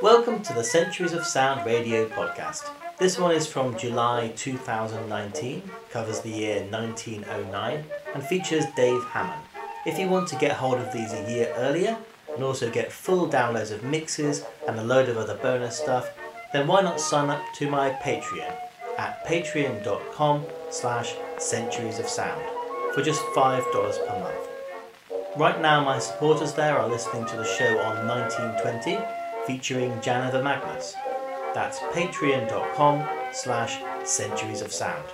Welcome to the Centuries of Sound radio podcast. This one is from July 2019, covers the year 1909, and features Dave Hammond. If you want to get hold of these a year earlier, and also get full downloads of mixes and a load of other bonus stuff, then why not sign up to my Patreon at patreon.com slash centuries of sound for just $5 per month. Right now my supporters there are listening to the show on 1920 featuring Janiver Magnus. That's patreon.com slash centuries of sound.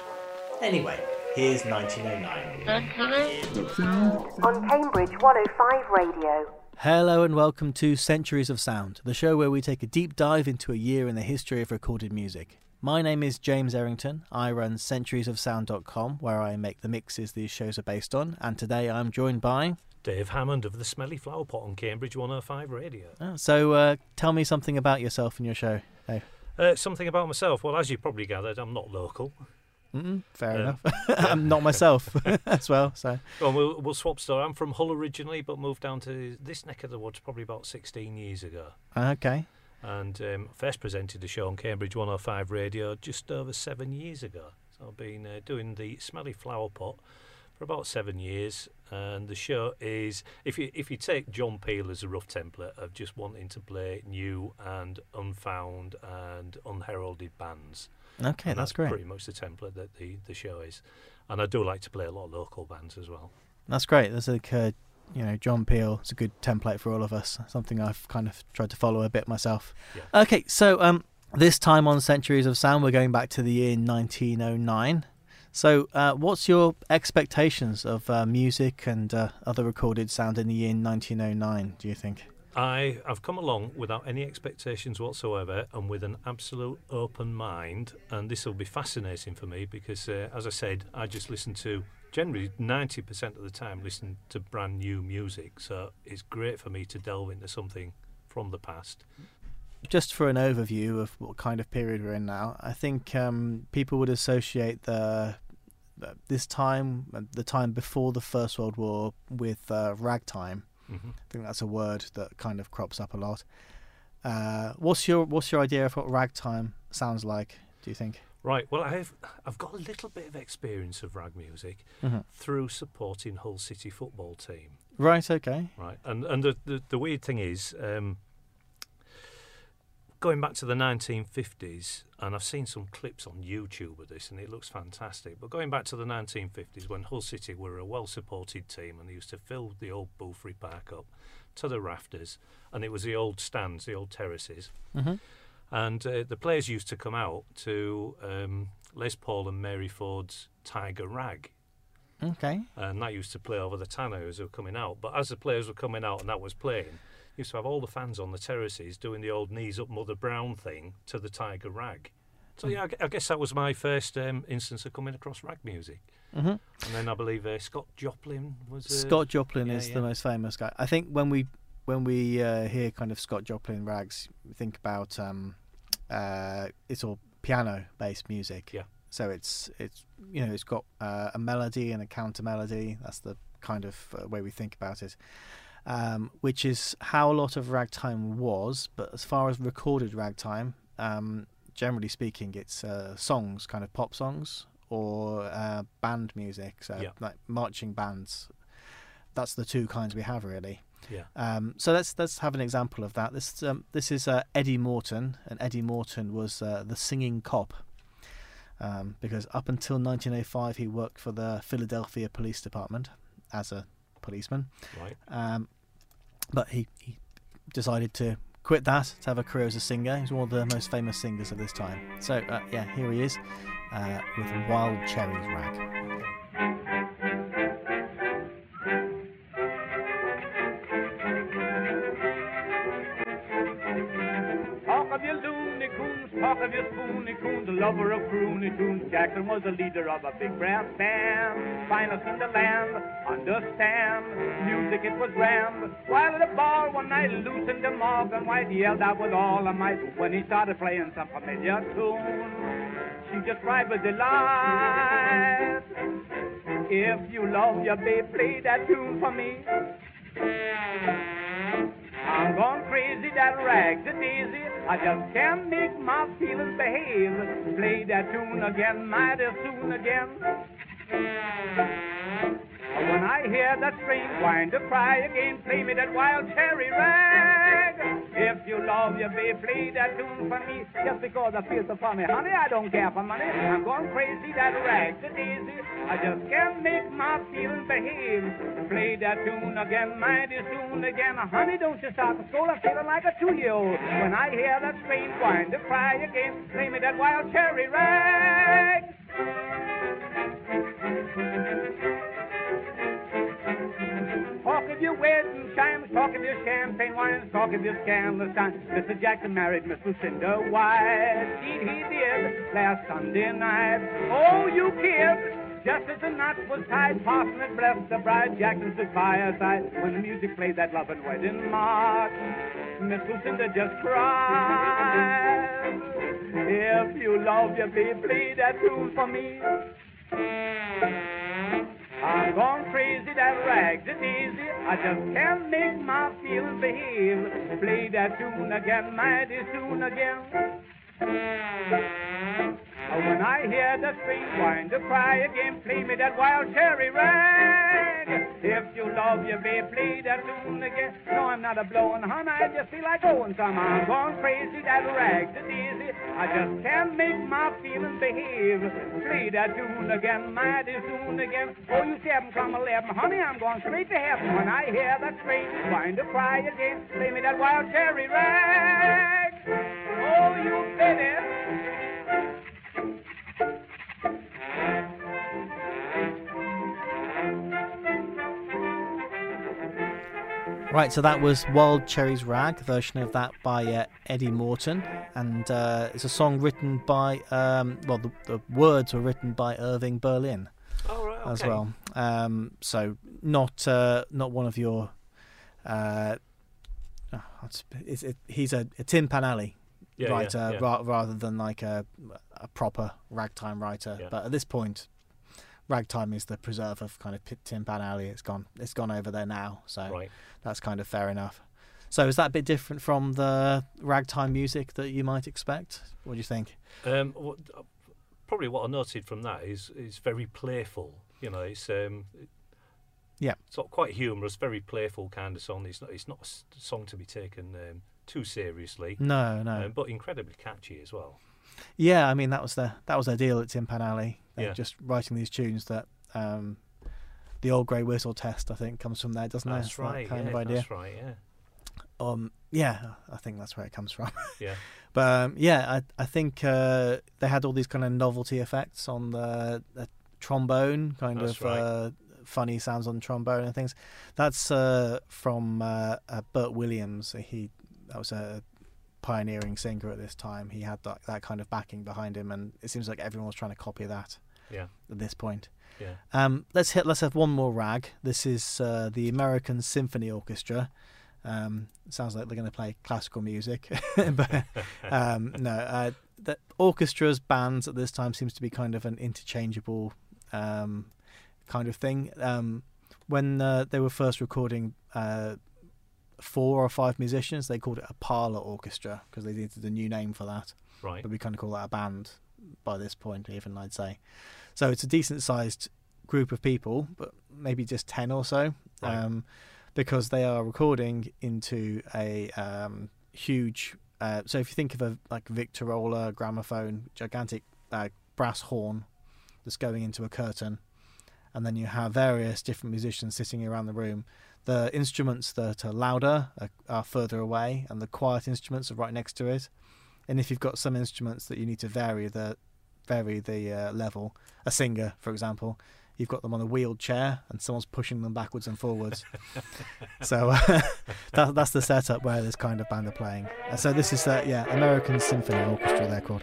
Anyway, here's 1909. On Cambridge 105 Radio. Hello and welcome to Centuries of Sound, the show where we take a deep dive into a year in the history of recorded music. My name is James Errington. I run centuriesofsound.com, where I make the mixes these shows are based on, and today I'm joined by. Dave Hammond of the Smelly Flower Pot on Cambridge 105 Radio. Oh, so, uh, tell me something about yourself and your show, Dave. Uh, something about myself. Well, as you probably gathered, I'm not local. Mm-mm, fair enough. I'm not myself as well. So well, we'll, we'll swap story. I'm from Hull originally, but moved down to this neck of the woods probably about 16 years ago. Okay. And um, first presented the show on Cambridge 105 Radio just over seven years ago. So I've been uh, doing the Smelly Flower Pot for about seven years, and the show is if you if you take John Peel as a rough template of just wanting to play new and unfound and unheralded bands. Okay, and that's, great. Pretty much the template that the the show is, and I do like to play a lot of local bands as well. That's great. There's like uh, you know John Peel. It's a good template for all of us. Something I've kind of tried to follow a bit myself. Yeah. Okay, so um, this time on Centuries of Sound, we're going back to the year 1909. So, uh, what's your expectations of uh, music and uh, other recorded sound in the year 1909? Do you think? I have come along without any expectations whatsoever and with an absolute open mind. And this will be fascinating for me because, uh, as I said, I just listen to generally 90% of the time listen to brand new music. So it's great for me to delve into something from the past. Just for an overview of what kind of period we're in now, I think um, people would associate the this time, the time before the First World War, with uh, ragtime. Mm-hmm. I think that's a word that kind of crops up a lot. Uh, what's your What's your idea of what ragtime sounds like? Do you think? Right. Well, I've I've got a little bit of experience of rag music mm-hmm. through supporting Hull City football team. Right. Okay. Right. And and the the, the weird thing is. Um, going back to the 1950s, and I've seen some clips on YouTube of this, and it looks fantastic. But going back to the 1950s, when Hull City were a well-supported team, and they used to fill the old Boothferry Park up to the rafters, and it was the old stands, the old terraces, mm-hmm. and uh, the players used to come out to um, Les Paul and Mary Ford's Tiger Rag. Okay. And that used to play over the tanners who were coming out. But as the players were coming out and that was playing, used to have all the fans on the terraces doing the old knees up Mother Brown thing to the Tiger Rag. So yeah, I, guess that was my first um, instance of coming across rag music. Mm-hmm. And then I believe uh, Scott Joplin was. Uh, Scott Joplin yeah, is yeah. the most famous guy. I think when we when we uh, hear kind of Scott Joplin rags, we think about um, uh, it's all piano based music. Yeah. So it's it's you know it's got uh, a melody and a counter melody. That's the kind of uh, way we think about it. Um, which is how a lot of ragtime was. But as far as recorded ragtime, um, generally speaking, it's uh, songs, kind of pop songs or uh, band music, so Yeah. like marching bands. That's the two kinds we have really. Yeah. Um, so let's let's have an example of that. This um, this is uh, Eddie Morton, and Eddie Morton was uh, the singing cop. Um, because up until 1905, he worked for the Philadelphia Police Department as a policeman. Right. But he, he decided to quit that to have a career as a singer. He's one of the most famous singers of this time. So, uh, yeah, here he is uh, with Wild Cherries Rag. Talk of your spoony coons, the lover of croony tunes. Jackson was the leader of a big brass band, finest in the land. Understand, music it was grand. While at a bar one night, loosened him off, and White yelled out with all of might when he started playing some familiar tune. She just cried with delight. If you love your babe, play that tune for me. I'm gone crazy, that rag's the daisy. I just can't make my feelings behave. Play that tune again, mighty soon again. When I hear that string wind to cry again, play me that wild cherry rag. If you love your babe, play that tune for me. Just because I feel so funny, honey, I don't care for money. I'm going crazy, that rag, the daisy. I just can't make my feelings behave. Play that tune again, mighty soon again. Honey, don't you start to I'm feeling like a two-year-old. When I hear that string wind to cry again, play me that wild cherry rag. Wedding chimes, talk of your champagne wines, talk of your scandalous time. Mr. Jackson married Miss Lucinda White. Indeed, he did last Sunday night. Oh, you kids! Just as the knot was tied, Parson had blessed the bride. Jackson stood fireside when the music played that love and wedding march. Miss Lucinda just cried. If you love your babe, play that tune for me. I'm going crazy, that rags is easy. I just can't make my feelings behave. Play that tune again, mighty soon again. When I hear the string wind to cry again, play me that wild cherry rag. If you love your babe, play that tune again. No, I'm not a blowing hum, I just feel like going some. I'm gone crazy, that rag's is easy. I just can't make my feelings behave. Play that tune again, mighty soon again. Oh, you seven come eleven, honey, I'm going straight to heaven. When I hear that string wind to cry again, play me that wild cherry rag. Oh, you bet Right, so that was Wild Cherry's Rag, a version of that by uh, Eddie Morton, and uh, it's a song written by, um, well, the, the words were written by Irving Berlin Oh, right, okay. as well. Um, so not uh, not one of your. Uh, oh, it's, it's, it, he's a, a Tin Pan Alley Yeah, yeah, writer yeah. Ra- rather than like a, a proper ragtime writer. Yeah. But at this point, ragtime is the preserve of kind of P- Tin Pan Alley. It's gone. It's gone over there now. So Right. that's kind of fair enough. So is that a bit different from the ragtime music that you might expect? What do you think? Um, what, probably what I noted from that is is very playful. You know, it's um, Yeah. sort of quite humorous, very playful kind of song. It's not it's not a song to be taken um, too seriously, No, no. um, but incredibly catchy as well. Yeah, I mean that was the that was their deal at Tin Pan Alley. They're Yeah. just writing these tunes that um, the old grey whistle test, I think, comes from there, doesn't it? That's It's that right. kind yeah, of idea. That's right. Yeah. Um, yeah, I think that's where it comes from. Yeah. But um, yeah, I I think uh, they had all these kind of novelty effects on the, the trombone, kind That's of right. uh, funny sounds on trombone and things. That's uh, from uh, uh, Burt Williams. He that was a pioneering singer at this time. He had that that kind of backing behind him, and it seems like everyone was trying to copy that Yeah. at this point. Yeah. Um, let's hit. Let's have one more rag. This is uh, the American Symphony Orchestra. Um, sounds like they're going to play classical music, but um, no. Uh, the orchestras, bands at this time seems to be kind of an interchangeable um, kind of thing. Um, when uh, they were first recording uh, four or five musicians, they called it a parlor orchestra because they needed a new name for that Right. but we kind of call that a band by this point, even I'd say. So it's a decent sized group of people, but maybe just 10 or so, Right. um, because they are recording into a um, huge. Uh, so if you think of a like Victorola gramophone, gigantic uh, brass horn that's going into a curtain, and then you have various different musicians sitting around the room. The instruments that are louder are, are further away, and the quiet instruments are right next to it. And if you've got some instruments that you need to vary the vary the uh, level, a singer, for example, you've got them on a wheeled chair and someone's pushing them backwards and forwards. so uh, that, that's the setup where this kind of band are playing. Uh, so this is uh, yeah American Symphony Orchestra. They're called.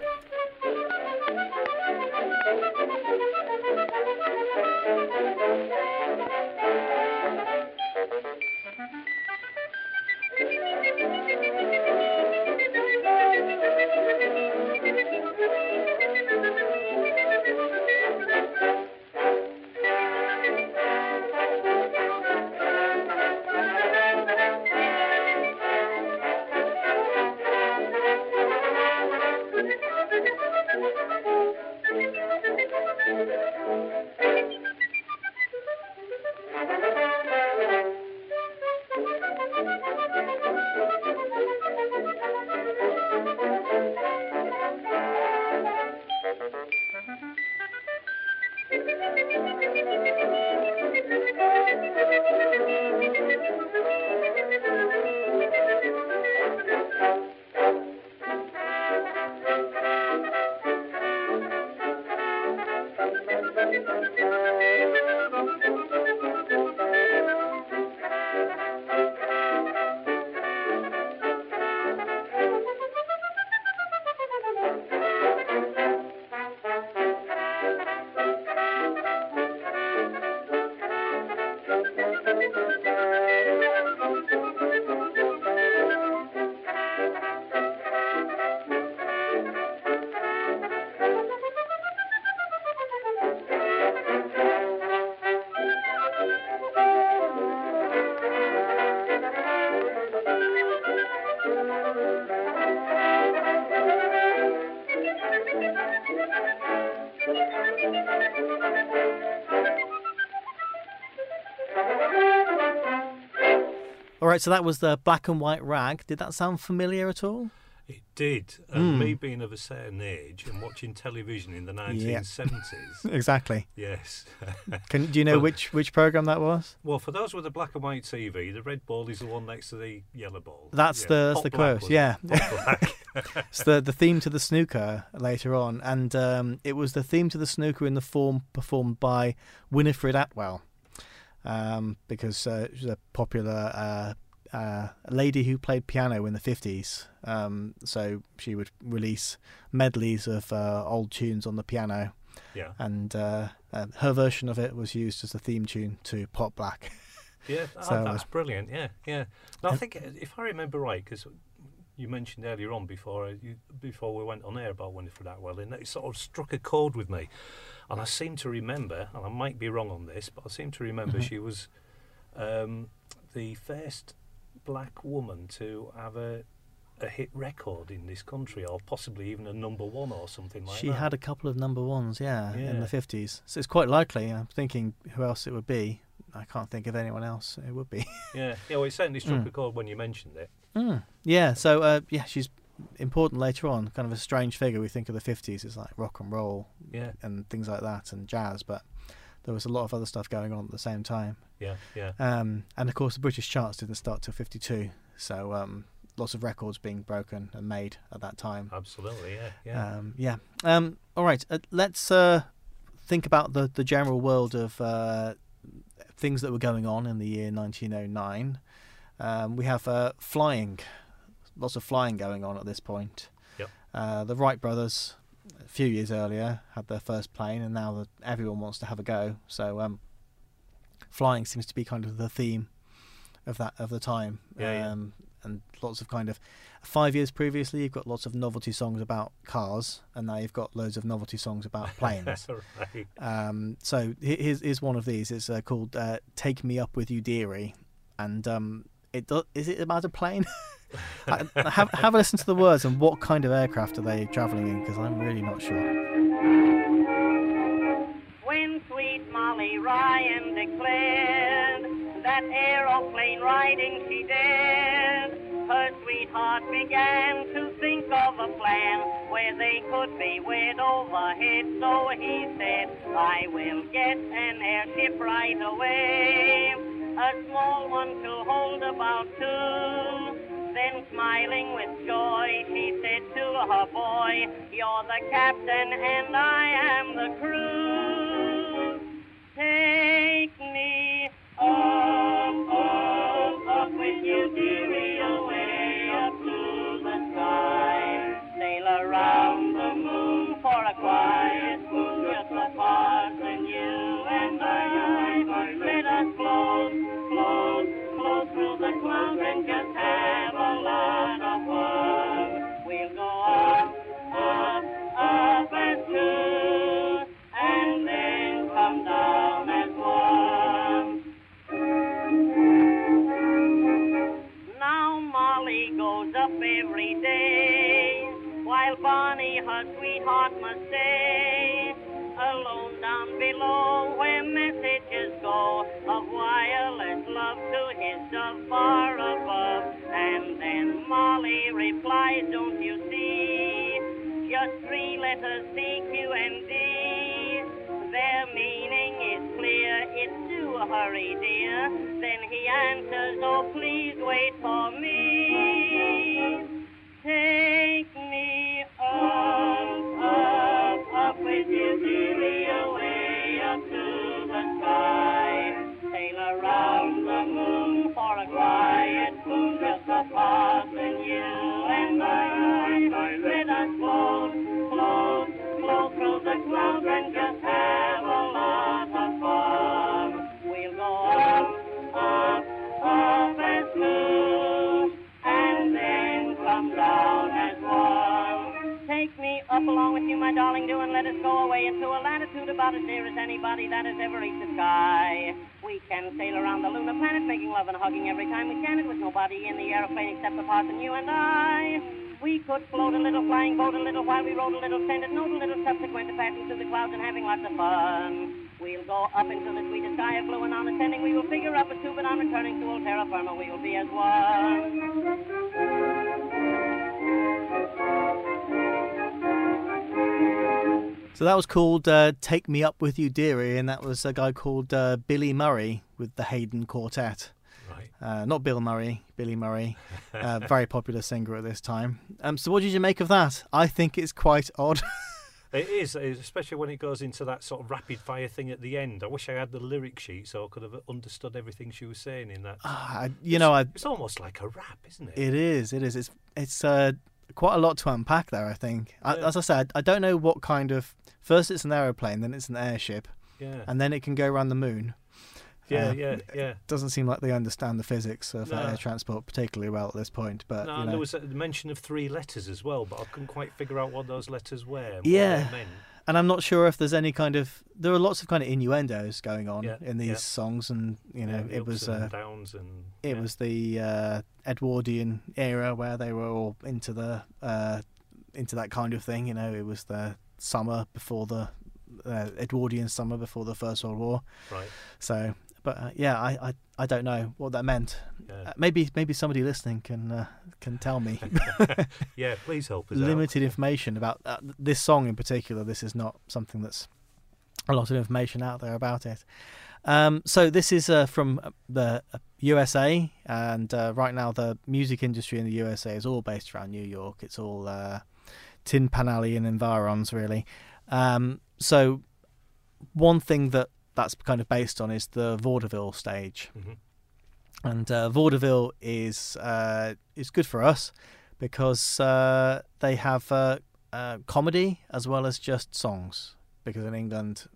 So that was the black and white rag. Did that sound familiar at all? It did. And me being of a certain age and watching television in the 1970s. Exactly. yes. Can do you know Well- which which program that was? well, for those with a black and white TV, the red ball is the one next to the yellow ball. That's Yeah, the that's hot the quote. Yeah, it's the the theme to the snooker later on, and um, it was the theme to the snooker in the form performed by Winifred Atwell, um, because uh, she was a popular uh, uh, lady who played piano in the fifties. Um, so she would release medleys of uh, old tunes on the piano, yeah. and uh, uh, her version of it was used as the theme tune to Pot Black. Yeah, oh, So, uh, that's brilliant. Yeah, yeah. No, I think if I remember right, because you mentioned earlier on before you, before we went on air about Winifred Atwell, and it sort of struck a chord with me. And I seem to remember, and I might be wrong on this, but I seem to remember Mm-hmm. she was um, the first black woman to have a a hit record in this country, or possibly even a number one or something like she that. She had a couple of number ones, yeah, in the fifties. So it's quite likely. I'm thinking who else it would be. I can't think of anyone else. It would be. yeah, yeah. Well, it certainly struck Mm. a chord when you mentioned it. Mm. Yeah. So uh, yeah, she's important later on. Kind of a strange figure. We think of the fifties as like rock and roll Yeah, and things like that and jazz, but there was a lot of other stuff going on at the same time. yeah, yeah. Um, and of course, the British charts didn't start till '52, so um, lots of records being broken and made at that time. Absolutely, yeah, yeah. Um, yeah. Um, all right. Uh, let's uh, think about the, the general world of uh, things that were going on in the year 1909. Um, we have uh, flying, lots of flying going on at this point. Yep. Uh, the Wright brothers, few years earlier, had their first plane, and now that everyone wants to have a go. So um, flying seems to be kind of the theme of that of the time. Yeah, yeah. um, And lots of kind of five years previously, you've got lots of novelty songs about cars, and now you've got loads of novelty songs about planes. right. um, so here's, here's one of these. It's uh, called uh, "Take Me Up with You, Dearie," and um, it do- is it about a plane? Ha- have have a listen to the words and what kind of aircraft are they travelling in? Because I'm really not sure. When sweet Molly Ryan declared that aeroplane riding she dared, her sweetheart began to think of a plan where they could be wed overhead. So he said, I will get an airship right away, a small one to hold about two. Smiling with joy, she said to her boy, You're the captain and I am the crew. Take me up, far above. And then Molly replies, Don't you see? Just three letters C, Q, and D. Their meaning is clear, it's do hurry, dear. Then he answers, Oh, please wait for me. My darling, do, and let us go away into a latitude about as near as anybody that has ever reached the sky. We can sail around the lunar planet, making love and hugging every time we can, and with nobody in the aeroplane except the parson, you and I. We could float a little, flying boat a little, while we rode a little, send a note a little, subsequent to passing through the clouds and having lots of fun. We'll go up into the sweetest sky of blue and on ascending we will figure up a tube and on returning to old terra firma we will be as one. So that was called uh, "Take Me Up with You, Dearie," and that was a guy called uh, Billy Murray with the Haydn Quartet. Right. Uh, not Bill Murray, Billy Murray, uh, very popular singer at this time. Um, so, what did you make of that? I think it's quite odd. It is, especially when it goes into that sort of rapid fire thing at the end. I wish I had the lyric sheet so I could have understood everything she was saying in that. I- you know, I, It's almost like a rap, isn't it? it is, it is. It's it's uh, quite a lot to unpack there. I think. I, as I said, I don't know what kind of. First, it's an aeroplane, then it's an airship, yeah. and then it can go around the moon. Yeah, Uh, yeah, yeah. Doesn't seem like they understand the physics of No. air transport particularly well at this point. But No, you know. there was a mention of three letters as well, but I couldn't quite figure out what those letters were. Yeah. they meant. and I'm not sure if there's any kind of there are lots of kind of innuendos going on Yeah, in these yeah. songs, and you know Yeah, it was and uh, downs and it was the uh, Edwardian era where they were all into the uh, into that kind of thing. You know, it was the summer before the uh, Edwardian summer before the First World War. right. So, but uh, yeah, I, I I don't know what that meant. Yeah, Uh, maybe maybe somebody listening can uh, can tell me. yeah please help us out. limited information about uh, this song in particular. This is not something that's a lot of information out there about it. Um, so this is uh, from the USA, and uh, right now the music industry in the USA is all based around New York. It's all uh, Tin Pan Alley and environs, really. Um, so one thing that that's kind of based on is the vaudeville stage Mhm. and uh, vaudeville is uh, is good for us because uh, they have uh, uh, comedy as well as just songs. Because in England,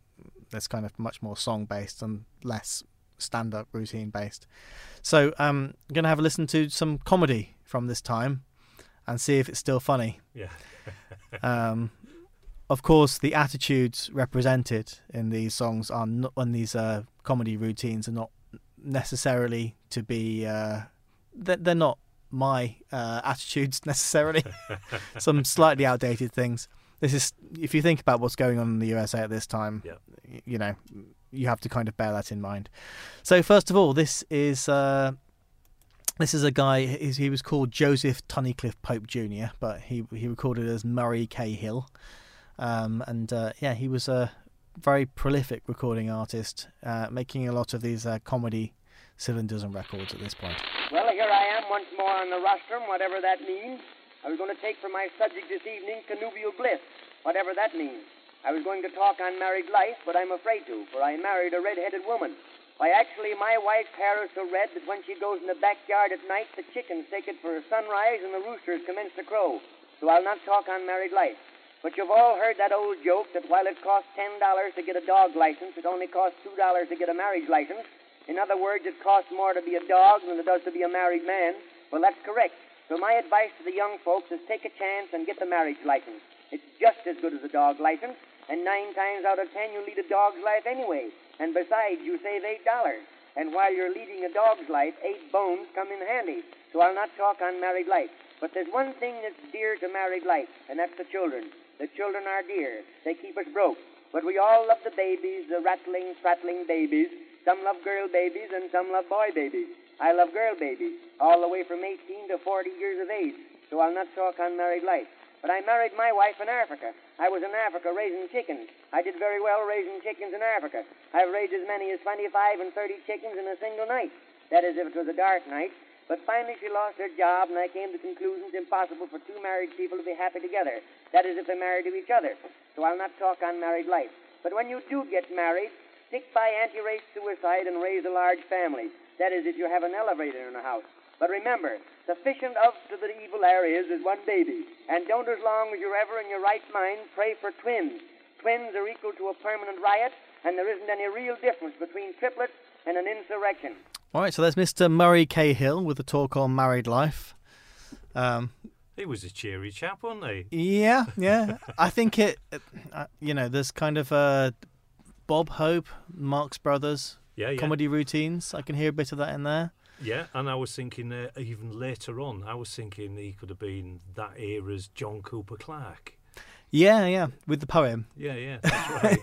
there's kind of much more song based and less stand up routine based. So um, I'm going to have a listen to some comedy from this time and see if it's still funny. Yeah. Um, of course, the attitudes represented in these songs are not, in these uh, comedy routines are not necessarily to be. Uh, they're, they're not my uh, attitudes necessarily. Some slightly outdated things. This is if you think about what's going on in the USA at this time. Yeah. You know, you have to kind of bear that in mind. So first of all, this is. Uh, this is a guy. He was called Joseph Tunnicliffe Pope Jr., but he he recorded as Murry K. Hill, um, and uh, yeah, he was a very prolific recording artist, uh, making a lot of these uh, comedy cylinders and records at this point. Well, here I am once more on the rostrum, whatever that means. I was going to take for my subject this evening connubial bliss, whatever that means. I was going to talk on married life, but I'm afraid to, for I married a red-headed woman. Why, actually, my wife's hair is so red that when she goes in the backyard at night, the chickens take it for a sunrise and the roosters commence to crow. So I'll not talk on married life. But you've all heard that old joke that while it costs $10 to get a dog license, it only costs $2 to get a marriage license. In other words, it costs more to be a dog than it does to be a married man. Well, that's correct. So my advice to the young folks is take a chance and get the marriage license. It's just as good as a dog license, and nine times out of ten you lead a dog's life anyway. And besides, you save eight dollars. And while you're leading a dog's life, eight bones come in handy. So I'll not talk on married life. But there's one thing that's dear to married life, and that's the children. The children are dear. They keep us broke. But we all love the babies, the rattling, prattling babies. Some love girl babies and some love boy babies. I love girl babies, all the way from 18 to 40 years of age. So I'll not talk on married life. But I married my wife in Africa. I was in Africa raising chickens. I did very well raising chickens in Africa. I've raised as many as 25 and 30 chickens in a single night. That is, if it was a dark night. But finally she lost her job, and I came to the conclusion it's impossible for two married people to be happy together. That is, if they're married to each other. So I'll not talk on married life. But when you do get married, stick by anti-race suicide and raise a large family. That is, if you have an elevator in a house. But remember, sufficient of to the evil there is is one baby. And don't, as long as you're ever in your right mind, pray for twins. Twins are equal to a permanent riot, and there isn't any real difference between triplets and an insurrection. All right, so there's Mr. Murry K. Hill with a talk on married life. Um, He was a cheery chap, wasn't he? yeah, yeah. I think it, uh, you know, there's kind of uh, Bob Hope, Marx Brothers Yeah, yeah. comedy routines. I can hear a bit of that in there. Yeah, and I was thinking uh, even later on, I was thinking he could have been that era's John Cooper Clarke. Yeah, yeah, with the poem. Yeah, yeah, that's right.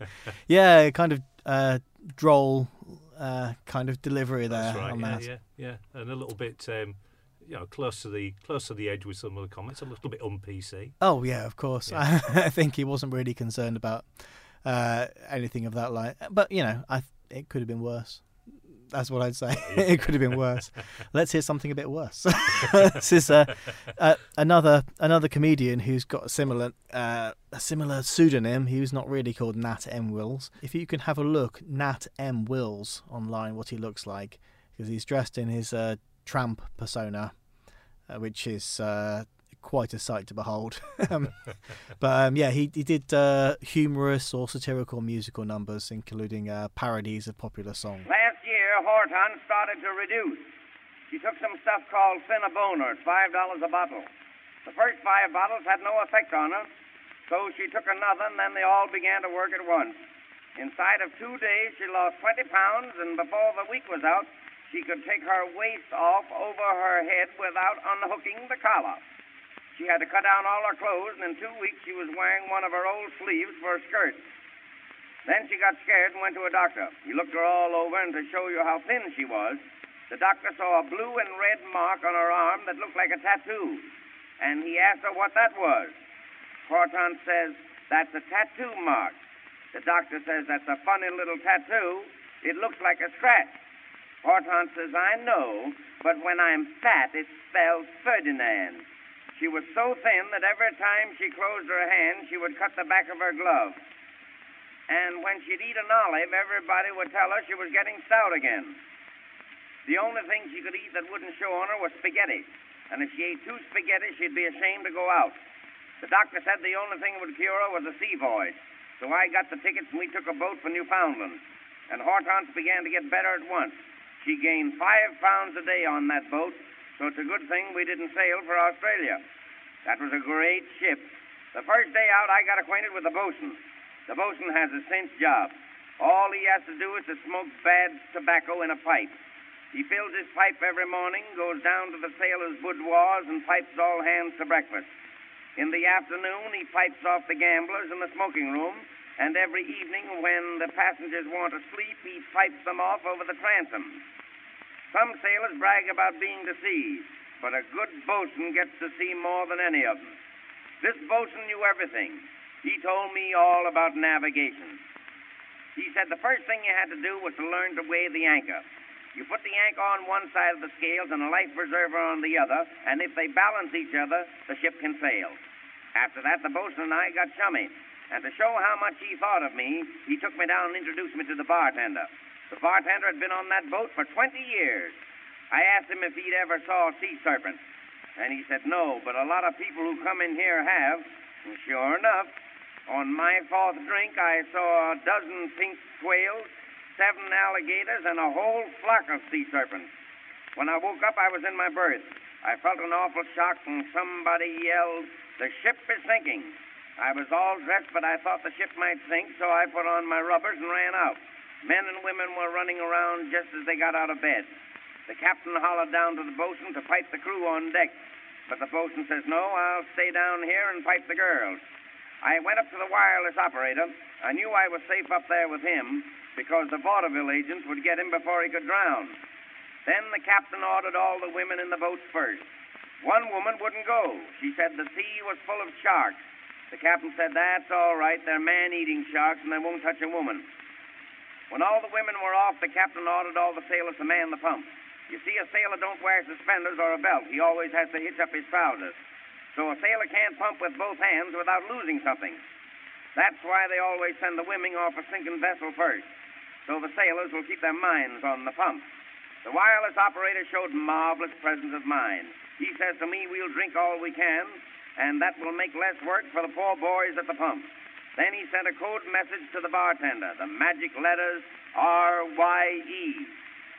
yeah, kind of uh, droll uh, kind of delivery there That's right. on Yeah, that. yeah, yeah, and a little bit, um, you know, close to the close to the edge with some of the comments. A little bit un PC. Oh yeah, of course. Yeah. I think he wasn't really concerned about uh, anything of that line, but you know, I it could have been worse. That's what I'd say. it could have been worse. Let's hear something a bit worse. this is uh, uh, another another comedian who's got a similar uh, a similar pseudonym. He was not really called Nat M Wills. If you can have a look, Nat M Wills online, what he looks like, because he's dressed in his uh, tramp persona, uh, which is uh, quite a sight to behold. um, but um, yeah, he he did uh, humorous or satirical musical numbers, including uh, parodies of popular songs. Last year, Hortense started to reduce. She took some stuff called five dollars a bottle. The first five bottles had no effect on her, so she took another, and then they all began to work at once. Inside of two days, she lost 20 pounds, and before the week was out, she could take her waist off over her head without unhooking the collar. She had to cut down all her clothes, and in two weeks she was wearing one of her old sleeves for a skirt. Then she got scared and went to a doctor. He looked her all over, and to show you how thin she was, the doctor saw a blue and red mark on her arm that looked like a tattoo. And he asked her what that was. Hortense says, That's a tattoo mark. The doctor says, That's a funny little tattoo. It looks like a scratch. Hortense says, I know, but when I'm fat, it spells Ferdinand. She was so thin that every time she closed her hand, she would cut the back of her glove. And when she'd eat an olive, everybody would tell her she was getting stout again. The only thing she could eat that wouldn't show on her was spaghetti. And if she ate two spaghetti, she'd be ashamed to go out. The doctor said the only thing that would cure her was a sea voyage. So I got the tickets and we took a boat for Newfoundland. And Hortense began to get better at once. She gained five pounds a day on that boat, so it's a good thing we didn't sail for Australia. That was a great ship. The first day out, I got acquainted with the bosun. The bosun has a cinch job. All he has to do is to smoke bad tobacco in a pipe. He fills his pipe every morning, goes down to the sailors' boudoirs, and pipes all hands to breakfast. In the afternoon, he pipes off the gamblers in the smoking room, and every evening, when the passengers want to sleep, he pipes them off over the transom. Some sailors brag about being to sea, but a good bosun gets to see more than any of them. This bosun knew everything. He told me all about navigation. He said the first thing you had to do was to learn to weigh the anchor. You put the anchor on one side of the scales and a life preserver on the other, and if they balance each other, the ship can sail. After that, the bosun and I got chummy. And to show how much he thought of me, he took me down and introduced me to the bartender. The bartender had been on that boat for 20 years. I asked him if he'd ever saw a sea serpent. And he said no, but a lot of people who come in here have. And sure enough, on my fourth drink, I saw a dozen pink quails, seven alligators, and a whole flock of sea serpents. When I woke up, I was in my berth. I felt an awful shock, and somebody yelled, The ship is sinking. I was all dressed, but I thought the ship might sink, so I put on my rubbers and ran out. Men and women were running around just as they got out of bed. The captain hollered down to the bosun to pipe the crew on deck. But the bosun says, No, I'll stay down here and pipe the girls. I went up to the wireless operator. I knew I was safe up there with him because the vaudeville agents would get him before he could drown. Then the captain ordered all the women in the boats first. One woman wouldn't go. She said the sea was full of sharks. The captain said, That's all right. They're man eating sharks and they won't touch a woman. When all the women were off, the captain ordered all the sailors to man the pump. You see, a sailor don't wear suspenders or a belt. He always has to hitch up his trousers. So a sailor can't pump with both hands without losing something. That's why they always send the women off a sinking vessel first, so the sailors will keep their minds on the pump. The wireless operator showed marvelous presence of mind. He says to me, We'll drink all we can, and that will make less work for the poor boys at the pump. Then he sent a code message to the bartender, the magic letters R Y E,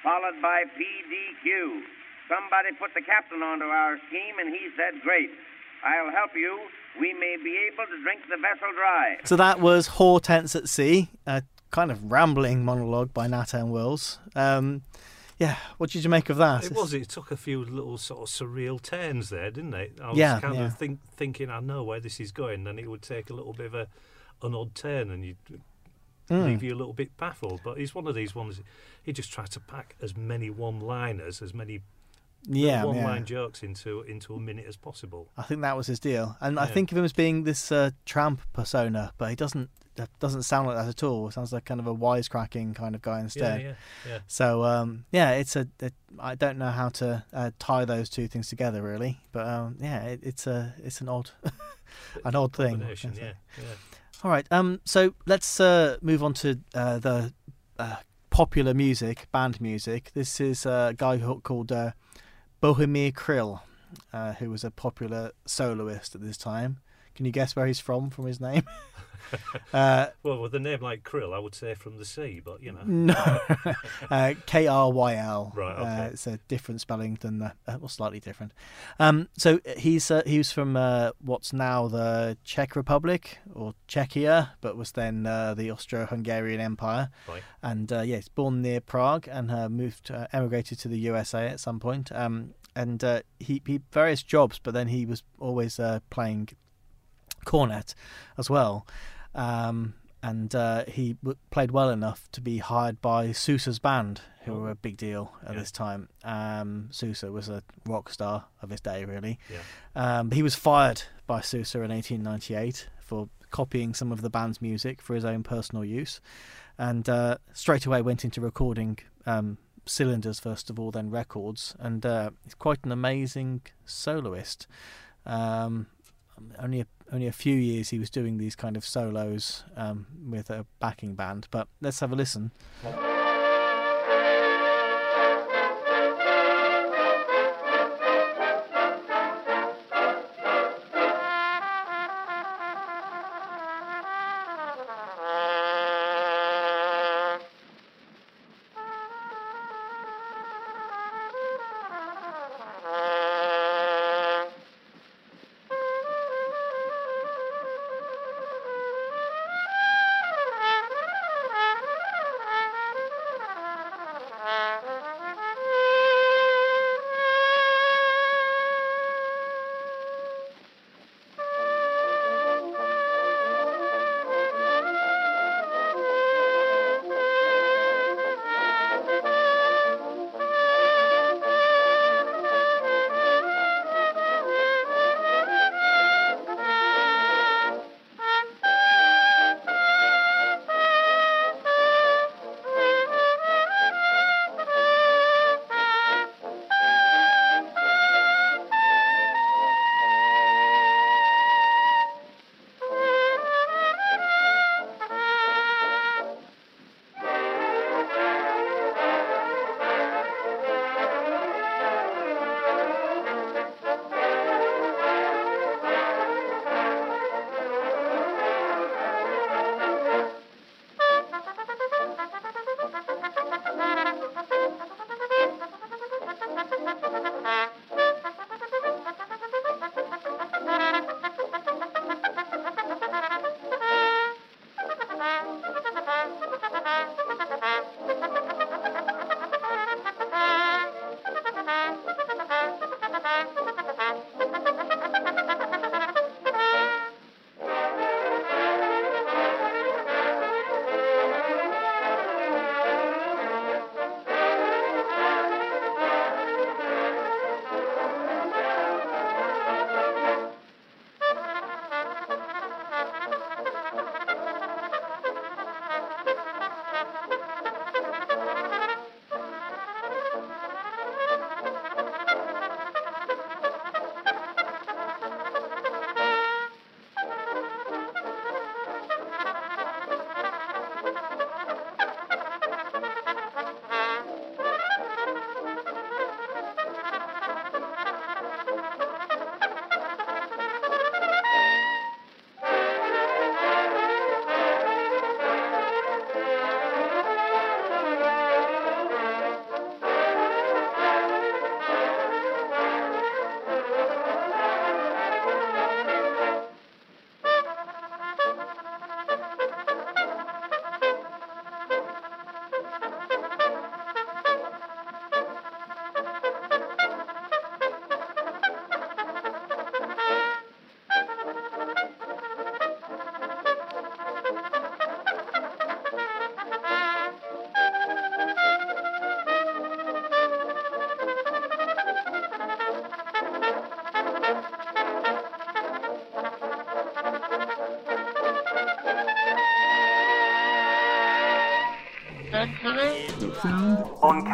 followed by P D Q. Somebody put the captain onto our scheme, and he said, Great. I'll help you. We may be able to drink the vessel dry. So that was Hortense at Sea, a kind of rambling monologue by Nat M. Wills. Um, yeah, what did you make of that? It was. It took a few little sort of surreal turns there, didn't it? I was Yeah, kind yeah. of think, thinking, I know where this is going, then it would take a little bit of a, an odd turn, and you Mm. leave you a little bit baffled. But he's one of these ones. He just tries to pack as many one-liners, as many Yeah, yeah. one-line jokes into into a minute as possible. I think that was his deal, and I think of him as being this uh, tramp persona, but he doesn't that doesn't sound like that at all. It sounds like kind of a wisecracking kind of guy instead. Yeah, yeah, yeah. So um, yeah, it's a. It, I don't know how to uh, tie those two things together really, but um, yeah, it, it's a it's an odd an odd thing. Yeah, yeah. All right. Um. So let's uh, move on to uh, the uh, popular music, band music. This is a guy called uh, Bohumir Kryl, uh, who was a popular soloist at this time. Can you guess where he's from from his name? uh, Well, with a name like Krill, I would say from the sea, but you know. no, uh, K R Y L. Right, Uh, okay. it's a different spelling than the, uh, well, slightly different. Um, so he's uh, he was from uh, what's now the Czech Republic or Czechia, but was then uh, the Austro-Hungarian Empire. Right. And uh, yeah, he's born near Prague and uh, moved, uh, emigrated to the USA at some point. Um, and uh, he he various jobs, but then he was always uh, playing cornet as well. Um, and uh, he w- played well enough to be hired by Sousa's band, who Oh. were a big deal at Yeah. this time. Um, Sousa was a rock star of his day, really. Yeah. Um, he was fired by Sousa in 1898 for copying some of the band's music for his own personal use, and uh, straight away went into recording um, cylinders first of all, then records, and uh, he's quite an amazing soloist. Um, only a, only a few years he was doing these kind of solos um, with a backing band, but let's have a listen.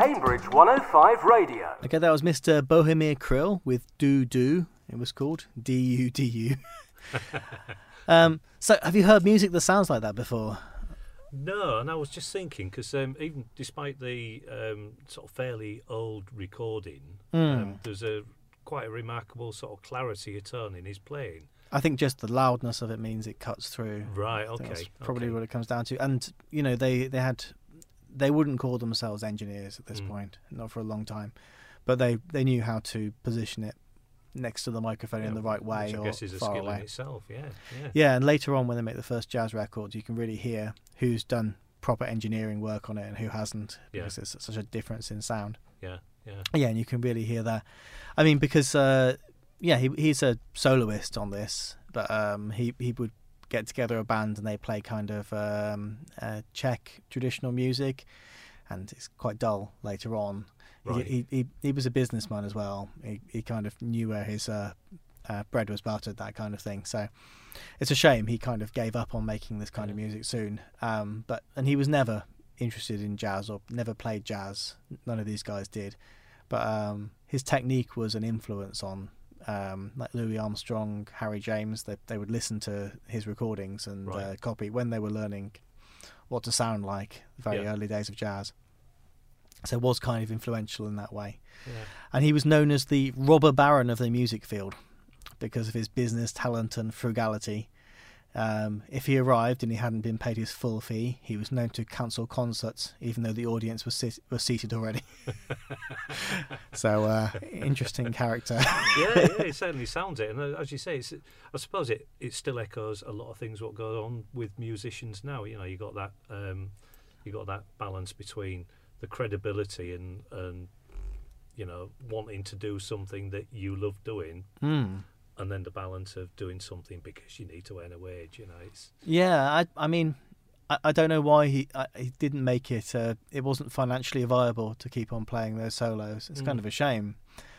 Cambridge 105 Radio. Okay, that was Mr. Bohumir Kryl with Do Do. It was called D U D U. Um, so, have you heard music that sounds like that before? No, and I was just thinking because um, even despite the um, sort of fairly old recording, um, there's a quite a remarkable sort of clarity of tone in his playing. I think just the loudness of it means it cuts through. Right. Okay. that's probably okay. what it comes down to. And you know, they they had they wouldn't call themselves engineers at this Mm. point, not for a long time, but they they knew how to position it next to the microphone in the right way which I or guess is a skill away. in itself. Yeah. Yeah. Yeah, and later on when they make the first jazz records, you can really hear who's done proper engineering work on it and who hasn't, Yeah. because there's such a difference in sound. Yeah. Yeah. Yeah, and you can really hear that. I mean, because uh, yeah, he he's a soloist on this, but um, he he would get together a band and they play kind of um, uh, Czech traditional music, and it's quite dull later on. He- Right. He, he he was a businessman as well. He he kind of knew where his uh, uh, bread was buttered, that kind of thing. So it's a shame he kind of gave up on making this kind of music soon. Um, but and he was never interested in jazz or never played jazz. None of these guys did. But um, his technique was an influence on um, like Louis Armstrong, Harry James. They they would listen to his recordings and uh, copy when they were learning what to sound like. The very Yeah. early days of jazz. So was kind of influential in that way. Yeah. And he was known as the robber baron of the music field because of his business talent and frugality. Um, if he arrived and he hadn't been paid his full fee, he was known to cancel concerts, even though the audience was sit- was seated already. so, uh, interesting character. yeah, yeah, it certainly sounds it, and uh, as you say, it's, I suppose it, it still echoes a lot of things what go on with musicians now. You know, you got that um, you got that balance between the credibility and and you know wanting to do something that you love doing, Hmm. And then the balance of doing something because you need to earn a wage. You know, it's Yeah, I, I mean, I, I don't know why he I, he didn't make it. Uh, it wasn't financially viable to keep on playing those solos. It's kind Mm. of a shame.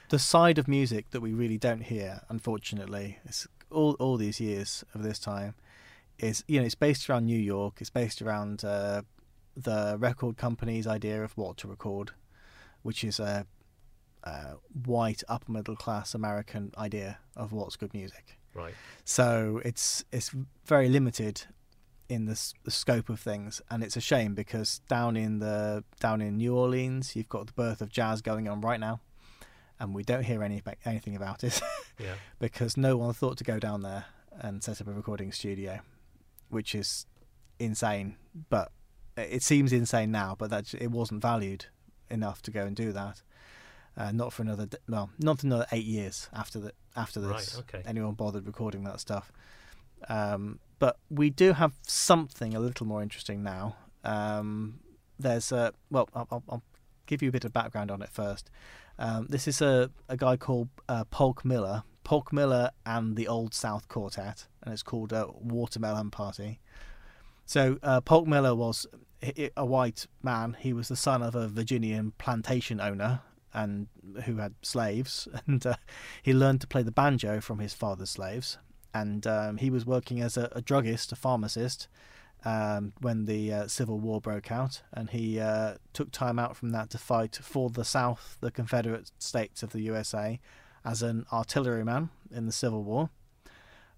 The side of music that we really don't hear, unfortunately, it's all all these years of this time, is you know it's based around New York. It's based around uh, the record company's idea of what to record, which is a, a white upper middle class American idea of what's good music. right. So it's it's very limited in the, s- the scope of things, and it's a shame because down in the down in New Orleans, you've got the birth of jazz going on right now, and we don't hear any anything about it Yeah, because no one thought to go down there and set up a recording studio, which is insane. But it seems insane now, but that it wasn't valued enough to go and do that. Uh, not for another, well, not for another eight years after the after this. Right, okay. Anyone bothered recording that stuff? Um, but we do have something a little more interesting now. Um, there's a well, I'll, I'll, I'll give you a bit of background on it first. Um, this is a, a guy called uh, Polk Miller, Polk Miller and the Old South Quartet, and it's called uh, Watermelon Party. So uh, Polk Miller was a white man. He was the son of a Virginian plantation owner and who had slaves, and uh, he learned to play the banjo from his father's slaves. And um, he was working as a, a druggist, a pharmacist, um, when the uh, Civil War broke out, and he uh, took time out from that to fight for the South, the Confederate States of the USA, as an artilleryman in the Civil War.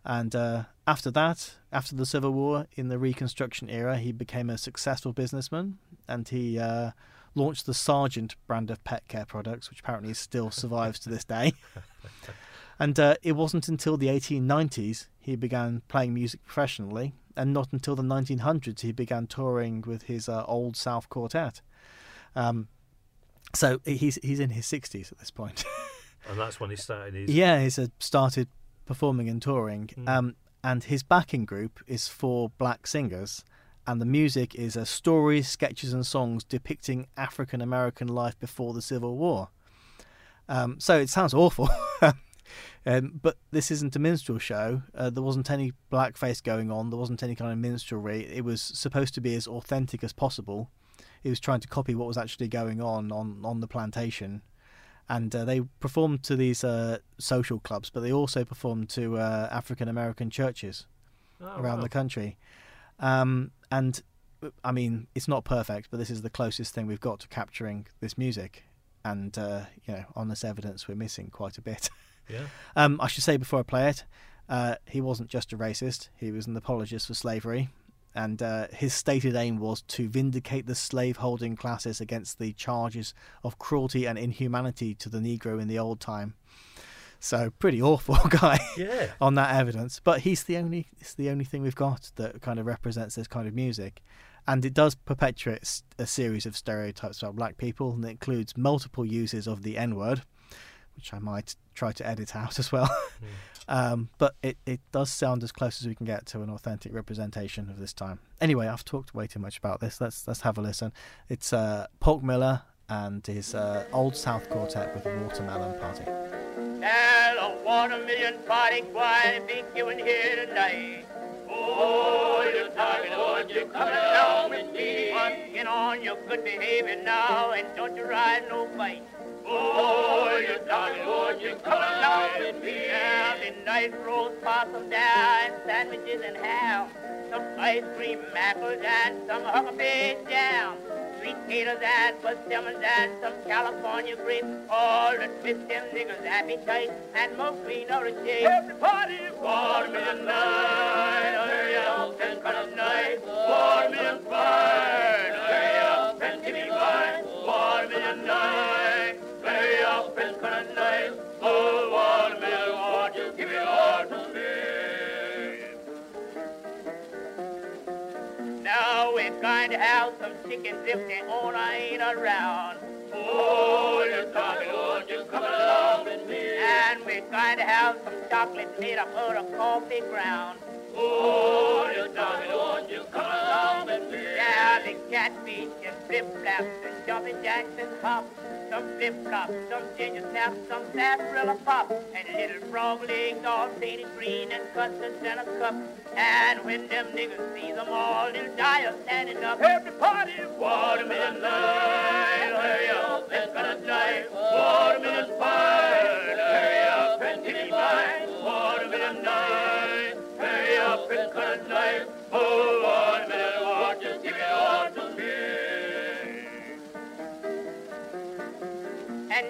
And uh, after that, after the Civil War, in the Reconstruction era, he became a successful businessman, and he uh, launched the Sergeant brand of pet care products, which apparently still survives to this day. And uh, it wasn't until the 1890s he began playing music professionally, and not until the 1900s he began touring with his uh, Old South Quartet. Um, so he's he's in his 60s at this point. and that's when he started his. yeah, he's uh, started performing and touring, Mm. um, and his backing group is four black singers. And the music is uh, stories, sketches, and songs depicting African American life before the Civil War. Um, so it sounds awful. Um, but this isn't a minstrel show. Uh, there wasn't any blackface going on. There wasn't any kind of minstrelry. It was supposed to be as authentic as possible. He was trying to copy what was actually going on on, on the plantation. And uh, they performed to these uh, social clubs, but they also performed to uh, African American churches Oh, around wow. the country. Um, and I mean, it's not perfect, but this is the closest thing we've got to capturing this music, and uh, you know, on this evidence, we're missing quite a bit. Yeah. Um, I should say before I play it, uh, he wasn't just a racist; he was an apologist for slavery, and uh, his stated aim was to vindicate the slave-holding classes against the charges of cruelty and inhumanity to the Negro in the old time. So, pretty awful guy Yeah. on that evidence. But he's the only it's the only thing we've got that kind of represents this kind of music, and it does perpetuate a series of stereotypes about black people, and it includes multiple uses of the N word, which I might try to edit out as well. um, but it, it does sound as close as we can get to an authentic representation of this time. Anyway, I've talked way too much about this. Let's let's have a listen. It's uh, Polk Miller and his uh, Old South Quartet with Watermelon Party. Now the watermelon party going be given here tonight. Oh, you talking, Lord, you coming along with me. Get on your good behavior now and don't you ride no bite. Oh, you talking, Lord, you coming along with me. Yeah, the nice roast possum down, sandwiches and ham, some ice cream apples and some huckleberry jam. Sweet potatoes and persimmons and some California grapes. All to twist them niggas' appetite and more green or a shade. Everybody, watermelon night, Going to have some chicken if the owner ain't around. Oh, you're talking, won't you come along with me? And we're going to have some chocolate made up out of coffee ground. Oh, you're talking, won't you come along with me? Yeah, the catfish and flip-flops and jumping jacks and hops. Some flip-flops, some ginger snaps, some sarsaparilla pop, and little frog legs all painted green and custards in a cup. And when them niggas see them all, they'll die of standing up. Everybody, watermelon night, hurry up and cut a knife. Watermelon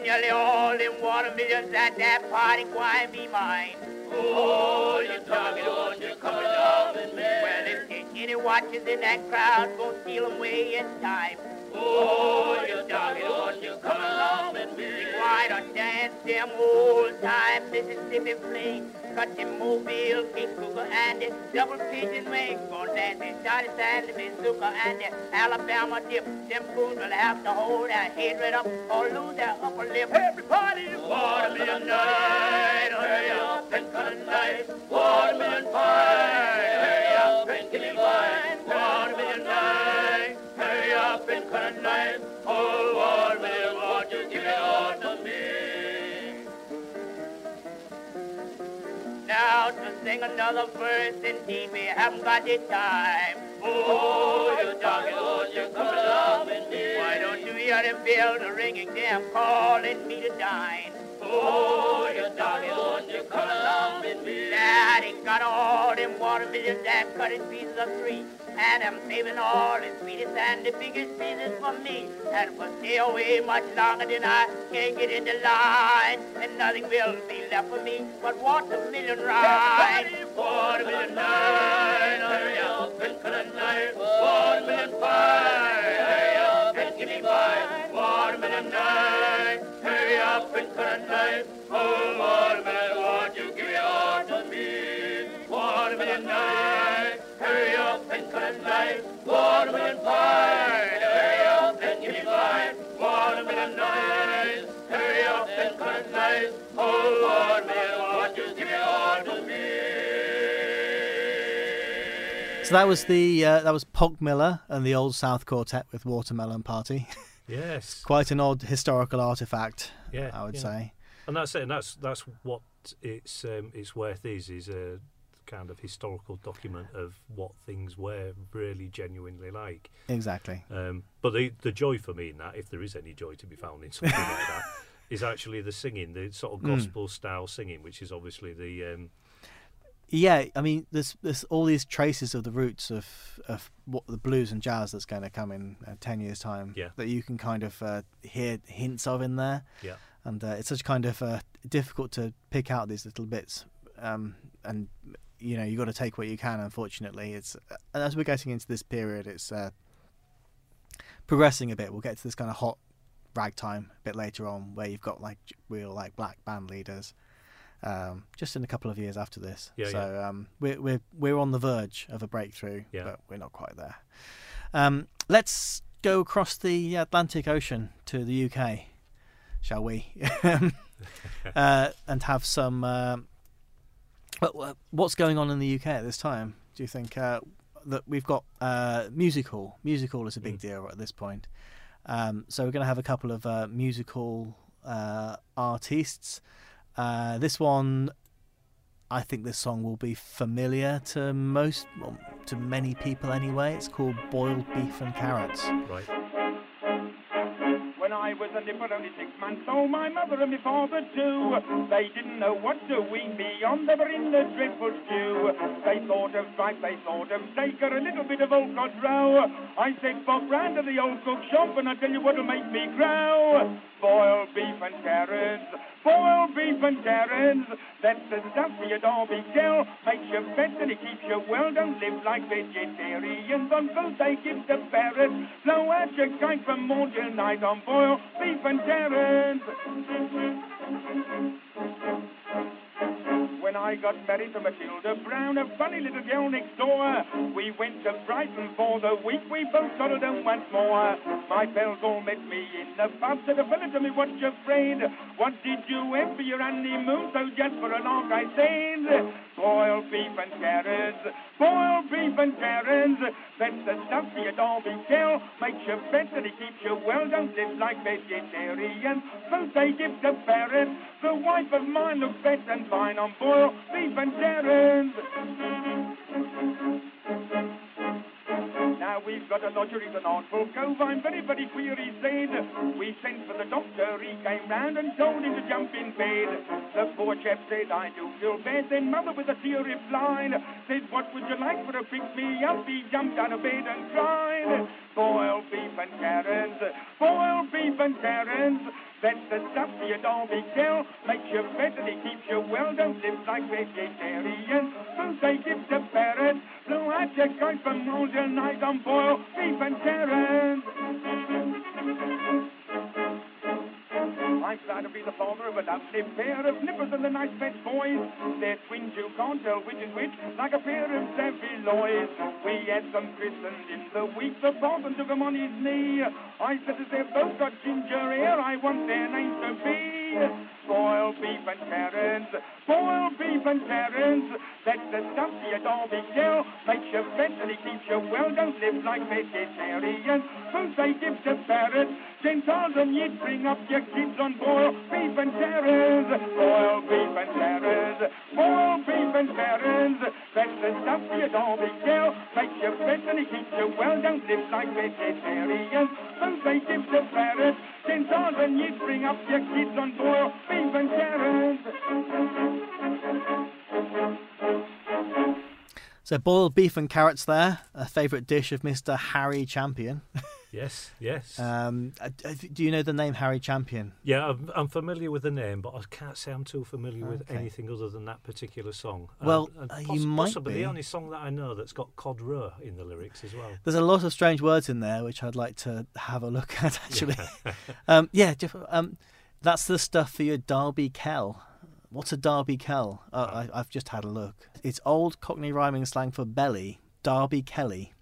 nearly all them watermelons at that party going be mine. Oh, you talking, won't you come along with me? Well, if any watches in that crowd, go steal away in time. Oh, you talking, won't you come along with me? Why don't dance them old time Mississippi plain? Cut them mobile, Cape Cougar, and the double pigeon wing. Gonna dance in Johnny Sandy, Bazooka, and the Alabama dip. Them fools will have to hold their head right up or lose their upper lip. Everybody, watermelon night, hurry up and cut a knife. Watermelon pie, sing another verse, indeed we haven't got the time. Oh, you talking, Lord, you come along with me. Why don't you hear them bells ringing, them calling me to dine? Oh, you talking, Lord, you come along with me. Daddy got all them watermelons and cut in pieces of three. And I'm saving all the sweetest and the biggest pieces for me. And I stay away much longer than I can get in the line, and nothing will be left for me but watermelon rind. Watermelon nine, hurry up and cut a knife. Watermelon five, cut. Watermelon five, hurry up and give me mine. Watermelon nine, hurry up and cut a. Oh, watermelon, won't you give it all to me? So that was the uh, that was Polk Miller and the Old South Quartet with Watermelon Party. Yes. Quite an odd historical artifact, Yeah. I would yeah. say. And that's it. And that's that's what its um, its worth is is a kind of historical document of what things were really genuinely like. Exactly. Um, but the the joy for me in that, if there is any joy to be found in something like that, is actually the singing, the sort of Mm. gospel style singing, which is obviously the um, yeah, I mean, there's there's all these traces of the roots of of what the blues and jazz that's going to come in uh, ten years time. Yeah. that you can kind of uh, hear hints of in there. Yeah. and uh, it's such kind of uh, difficult to pick out these little bits. Um, and you know, you got to take what you can. Unfortunately, it's and as we're getting into this period, it's uh, progressing a bit. We'll get to this kind of hot ragtime a bit later on, where you've got like real like black band leaders. Um, just in a couple of years after this, Yeah, so Um, we're we're we're on the verge of a breakthrough, Yeah. but we're not quite there. Um, let's go across the Atlantic Ocean to the UK, shall we? uh, and have some. Uh, what- what's going on in the UK at this time? Do you think uh, that we've got uh, musical? Musical is a big Mm. deal at this point. Um, so we're going to have a couple of uh, musical uh, artists. Uh, this one, I think this song will be familiar to most, well, to many people anyway. It's called "Boiled Beef and Carrots." Right. I was a nipper, only six months old, my mother and my father too, they didn't know what to wean me on. They were in the dreadful stew. They thought of tripe, they thought of steak, or a little bit of old cod roe. I said, pop round to the old cook shop, and I tell you what'll make me grow. Boiled beef and carrots, boiled beef and carrots. That's the stuff for your Derby Kell. Makes you fat and it keeps you well. Don't live like vegetarians on food they give to parrots. Blow out your kite from morn till night on boiled beef and carrots. When I got married to Matilda Brown, a funny little girl next door, we went to Brighton for the week. We both settled them once more. My pals all met me in the pub. Said a fella to me, what you afraid? What did you have for your honeymoon? So just for a lark, I said, boiled beef and carrots, boiled beef and carrots. That's the stuff for your Derby girl, Makes you and it keeps you well. Don't live like vegetarians. Food they give to parrots. The wife of mine looks better than fine on boiled beef and carrots. Now we've got a lodger in an artful cove. I'm very, very queer, he said. We sent for the doctor, he came round and told him to jump in bed. The poor chap said, I do feel bad. Then mother with a tear replied, said, what would you like for to pick me up? He jumped out of bed and cried, boiled beef and carrots, boiled beef and carrots. That's the stuff for your Derby Kell. Makes you better, it keeps you well. Don't live like vegetarians. Food they give to parrots. Blow out your kite from all your night on boiled beef and carrots. I'm proud to be the father of a lovely pair of nippers and the nice fat boys. They're twins, you can't tell which is which, like a pair of savvy lawyers. We had them christened in the week, the parson took 'em on his knee. I said as they've both got ginger hair, I want their names to be boiled beef and carrots, boiled beef and carrots. That's the stuff your Derby Kell. Makes you it keeps you well. Don't live like vegetarians. Food they give to parrots. Gentiles and you'd bring up your kids on boiled beef and carrots. Boiled beef and carrots. Boiled beef and carrots. That's the stuff your Derby Kell. Makes you it keeps you well. Don't live like vegetarians. Food they give to parrots. Bring kids. So boiled beef and carrots there, a favourite dish of Mr. Harry Champion. Yes, yes. Um, uh, uh, do you know the name Harry Champion? yeah, I'm, I'm familiar with the name, but I can't say I'm too familiar with anything other than that particular song. Um, Well, and uh, you poss- might possibly be. the only song that I know that's got cod roe in the lyrics as well. There's a lot of strange words in there, which I'd like to have a look at. Actually, um, yeah, um, that's the stuff for your Derby Kell. What's a Derby Kell? Uh, I, I've just had a look. It's old Cockney rhyming slang for belly. Derby Kelly.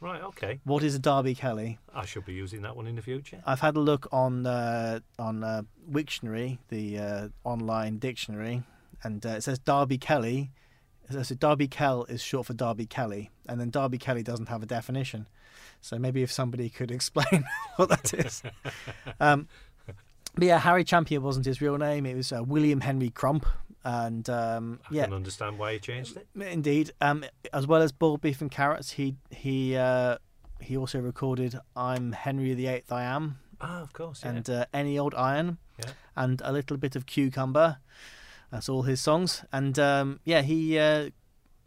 Right, okay. What is a Derby Kelly? I should be using that one in the future. I've had a look on uh, on uh, Wiktionary, the uh, online dictionary, and uh, it says Derby Kelly. So Derby Kell is short for Derby Kelly, and then Derby Kelly doesn't have a definition. So maybe if somebody could explain what that is. um, but yeah, Harry Champion wasn't his real name. It was uh, William Henry Crump, and um, I yeah, can understand why he changed it. Indeed, um, as well as boiled beef and carrots, he he uh, he also recorded "I'm Henry the Eighth, I Am" Ah, of course. Yeah. and uh, "Any Old Iron" Yeah. and a little bit of cucumber. That's all his songs, and um, yeah, he uh,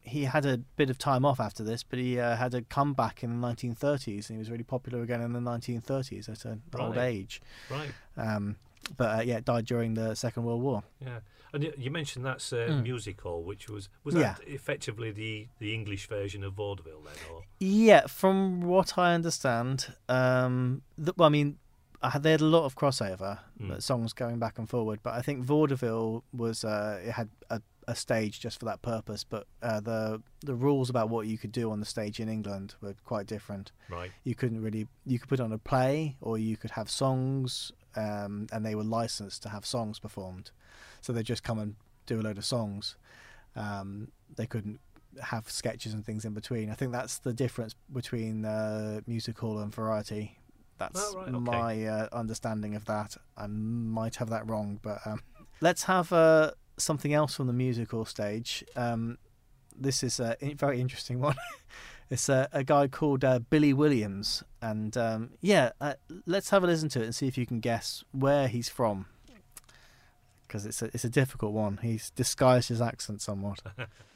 he had a bit of time off after this, but he uh, had a comeback in the 1930s, and he was really popular again in the 1930s at an old age. Right. Um, but uh, yeah, died during the Second World War. Yeah. And you mentioned that's uh, Mm. music hall, which was was Yeah. that effectively the, the English version of vaudeville then, or Yeah, from what I understand, um, th- well, I mean, I had, they had a lot of crossover Mm. uh, songs going back and forward, but I think vaudeville was uh, it had a, a stage just for that purpose. But uh, the the rules about what you could do on the stage in England were quite different. right? You couldn't really you could put on a play, or you could have songs, um, and they were licensed to have songs performed. So they just come and do a load of songs. Um, they couldn't have sketches and things in between. I think that's the difference between uh, musical and variety. That's Oh, right, okay. my uh, understanding of that. I might have that wrong, but um, let's have uh, something else from the musical stage. Um, this is a very interesting one. it's a, a guy called uh, Billy Williams, and um, yeah, uh, let's have a listen to it and see if you can guess where he's from. Because it's a it's a difficult one. He's disguised his accent somewhat.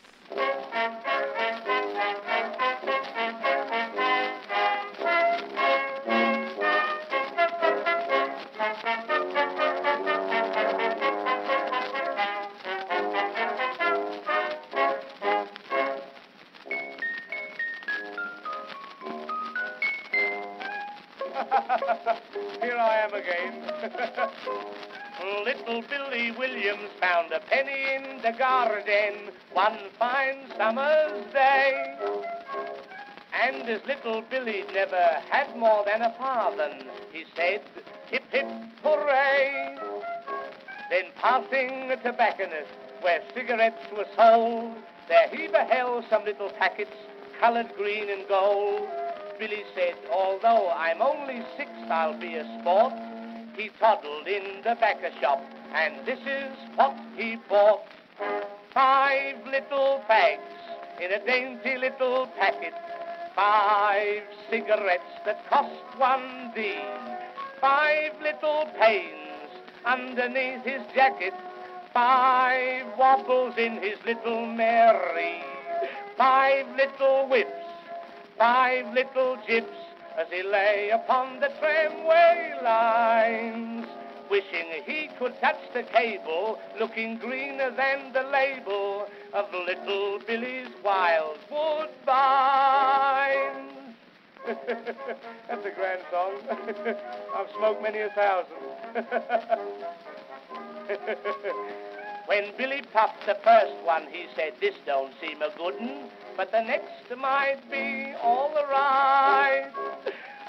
the garden one fine summer's day. And as little Billy never had more than a farthing, he said, hip hip hooray. Then passing a tobacconist where cigarettes were sold, there he beheld some little packets colored green and gold. Billy said, although I'm only six, I'll be a sport. He toddled in the backer shop, and this is what he bought. Five little bags in a dainty little packet. Five cigarettes that cost one D. Five little pains underneath his jacket. Five wobbles in his little Mary. Five little whips. Five little jips as he lay upon the tramway lines. Wishing he could touch the cable, looking greener than the label of little Billy's Wild Woodbines. That's a grand song. I've smoked many a thousand. when Billy puffed the first one, he said, This don't seem a good un, but the next might be all right.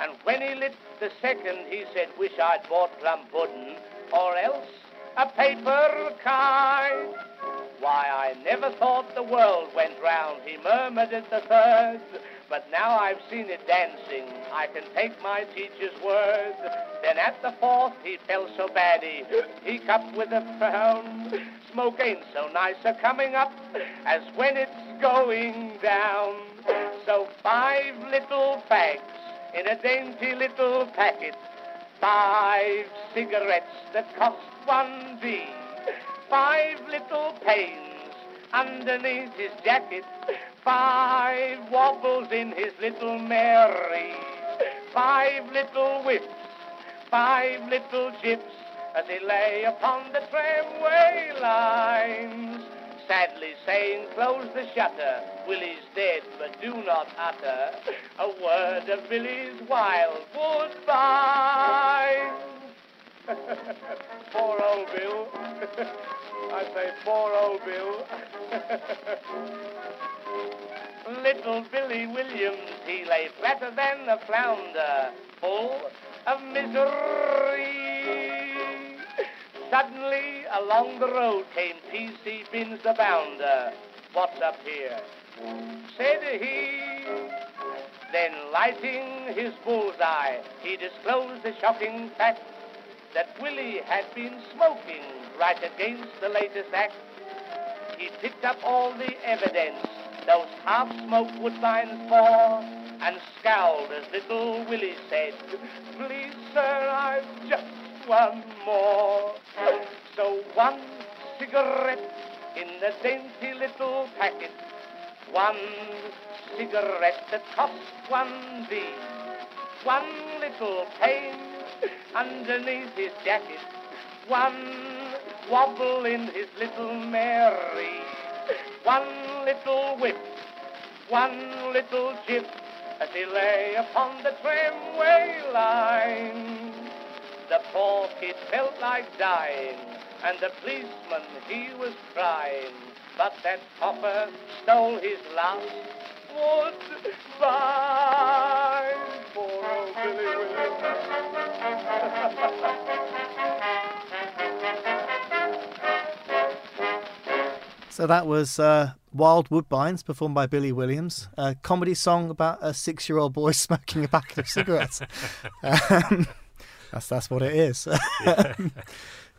And when he lit the second, he said, Wish I'd bought plum pudding, or else a paper kite. Why, I never thought the world went round, he murmured at the third. But now I've seen it dancing, I can take my teacher's word. Then at the fourth, he felt so bad he cupped with a frown. Smoke ain't so nice a coming up as when it's going down. So five little fags in a dainty little packet. Five cigarettes that cost one D. Five little pains underneath his jacket. Five wobbles in his little Mary. Five little whips. Five little jips as he lay upon the tramway lines. Sadly saying, close the shutter. Willie's dead, but do not utter a word of Billy's Wild Woodbines. poor old Bill. I say, poor old Bill. Little Billy Williams, he lay flatter than a flounder, full of misery. Suddenly, along the road came P.C. Binns the bounder. What's up here? Said he. Then, lighting his bullseye, he disclosed the shocking fact that Willie had been smoking right against the latest act. He picked up all the evidence those half-smoked woodbines bore and scowled as little Willie said, Please, sir, I've just one more. So one cigarette in the dainty little packet. One cigarette that costs one D. One little pain underneath his jacket. One wobble in his little Mary. One little whip. One little jip as he lay upon the tramway line. The poor kid felt like dying, and the policeman, he was crying. But that pauper stole his last goodbye. Poor old Billy So that was uh, Wild Woodbines, performed by Billy Williams, a comedy song about a six-year-old boy smoking a packet of cigarettes. um, that's that's what it is.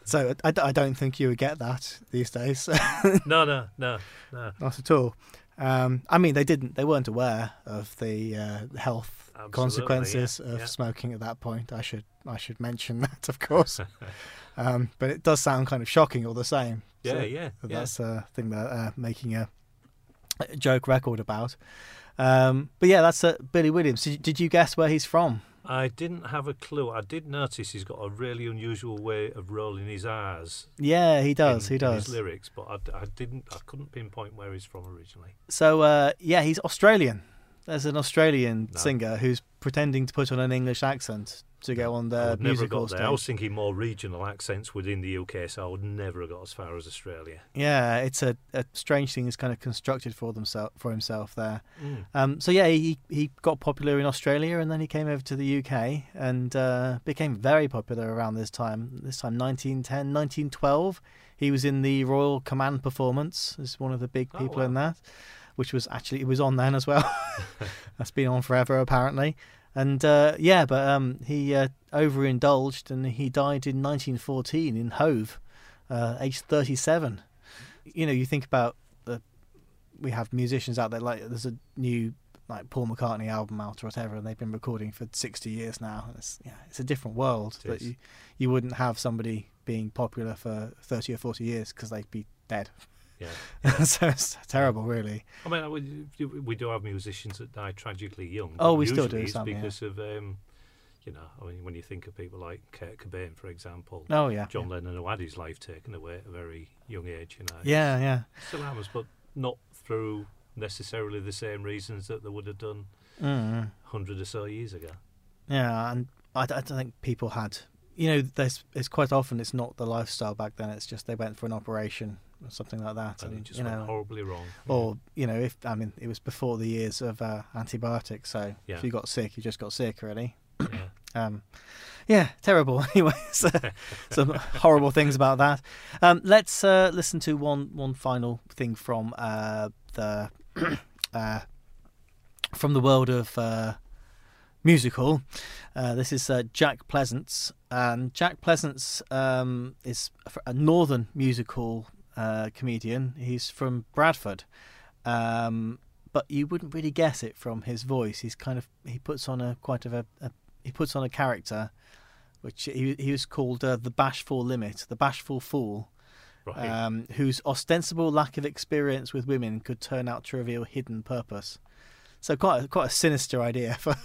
So I, I don't think you would get that these days. No, no, no, no. Not at all. Um, I mean, they didn't. They weren't aware of the uh, health Absolutely, consequences yeah, of yeah. smoking at that point. I should I should mention that, of course. um, but it does sound kind of shocking all the same. Yeah, So yeah, yeah. That's a thing that uh, making a, joke record about. Um, but yeah, that's uh, Billy Williams. Did, did you guess where he's from? I didn't have a clue. I did notice he's got a really unusual way of rolling his R's. Yeah, he does. in- he in does. his lyrics, but I didn't. I couldn't pinpoint where he's from originally. So uh, yeah, he's Australian. There's an Australian No. singer who's pretending to put on an English accent to go on I the would never have musical got there. I was thinking more regional accents within the UK, so I would never have got as far as Australia. Yeah, it's a, a strange thing he's kind of constructed for themself for himself there. Mm. Um, so yeah, he he got popular in Australia and then he came over to the UK and uh, became very popular around this time. This time, 1910, 1912. He was in the Royal Command performance as one of the big Oh, people wow. in that, which was actually it was on then as well. That's been on forever apparently. And uh, yeah, but um, he uh, overindulged and he died in 1914 in Hove, uh, aged 37. You know, you think about the we have musicians out there like there's a new like Paul McCartney album out or whatever, and they've been recording for 60 years now. It's yeah, it's a different world, but you you wouldn't have somebody being popular for 30 or 40 years because they'd be dead. Yeah. so it's terrible, really. I mean, we, we do have musicians that die tragically young. Oh, we still do it's some, yeah. because of, um, you know, I mean, when you think of people like Kurt Cobain, for example, Oh yeah, John yeah. Lennon, who had his life taken away at a very young age, you know. yeah, yeah. Still happens, but not through necessarily the same reasons that they would have done Mm. hundred or so years ago. Yeah, and I, I don't think people had. You know, there's it's quite often it's not the lifestyle back then. It's just they went for an operation or something like that, And and, it just you went know, horribly wrong. or you know, if I mean, it was before the years of uh, antibiotics, so Yeah. if you got sick, you just got sick, really. Yeah. Um, yeah, terrible. Anyway, so, some horrible things about that. Um, let's uh, listen to one one final thing from uh, the uh, from the world of uh, musical. Uh, this is uh, Jack Pleasants, and Jack Pleasants um, is a northern musical uh, comedian. He's from Bradford. Um, but you wouldn't really guess it from his voice. He's kind of he puts on a quite of a, a he puts on a character, which he he was called uh, the bashful limit, the bashful fool, Right. um, whose ostensible lack of experience with women could turn out to reveal hidden purpose. So quite a, quite a sinister idea for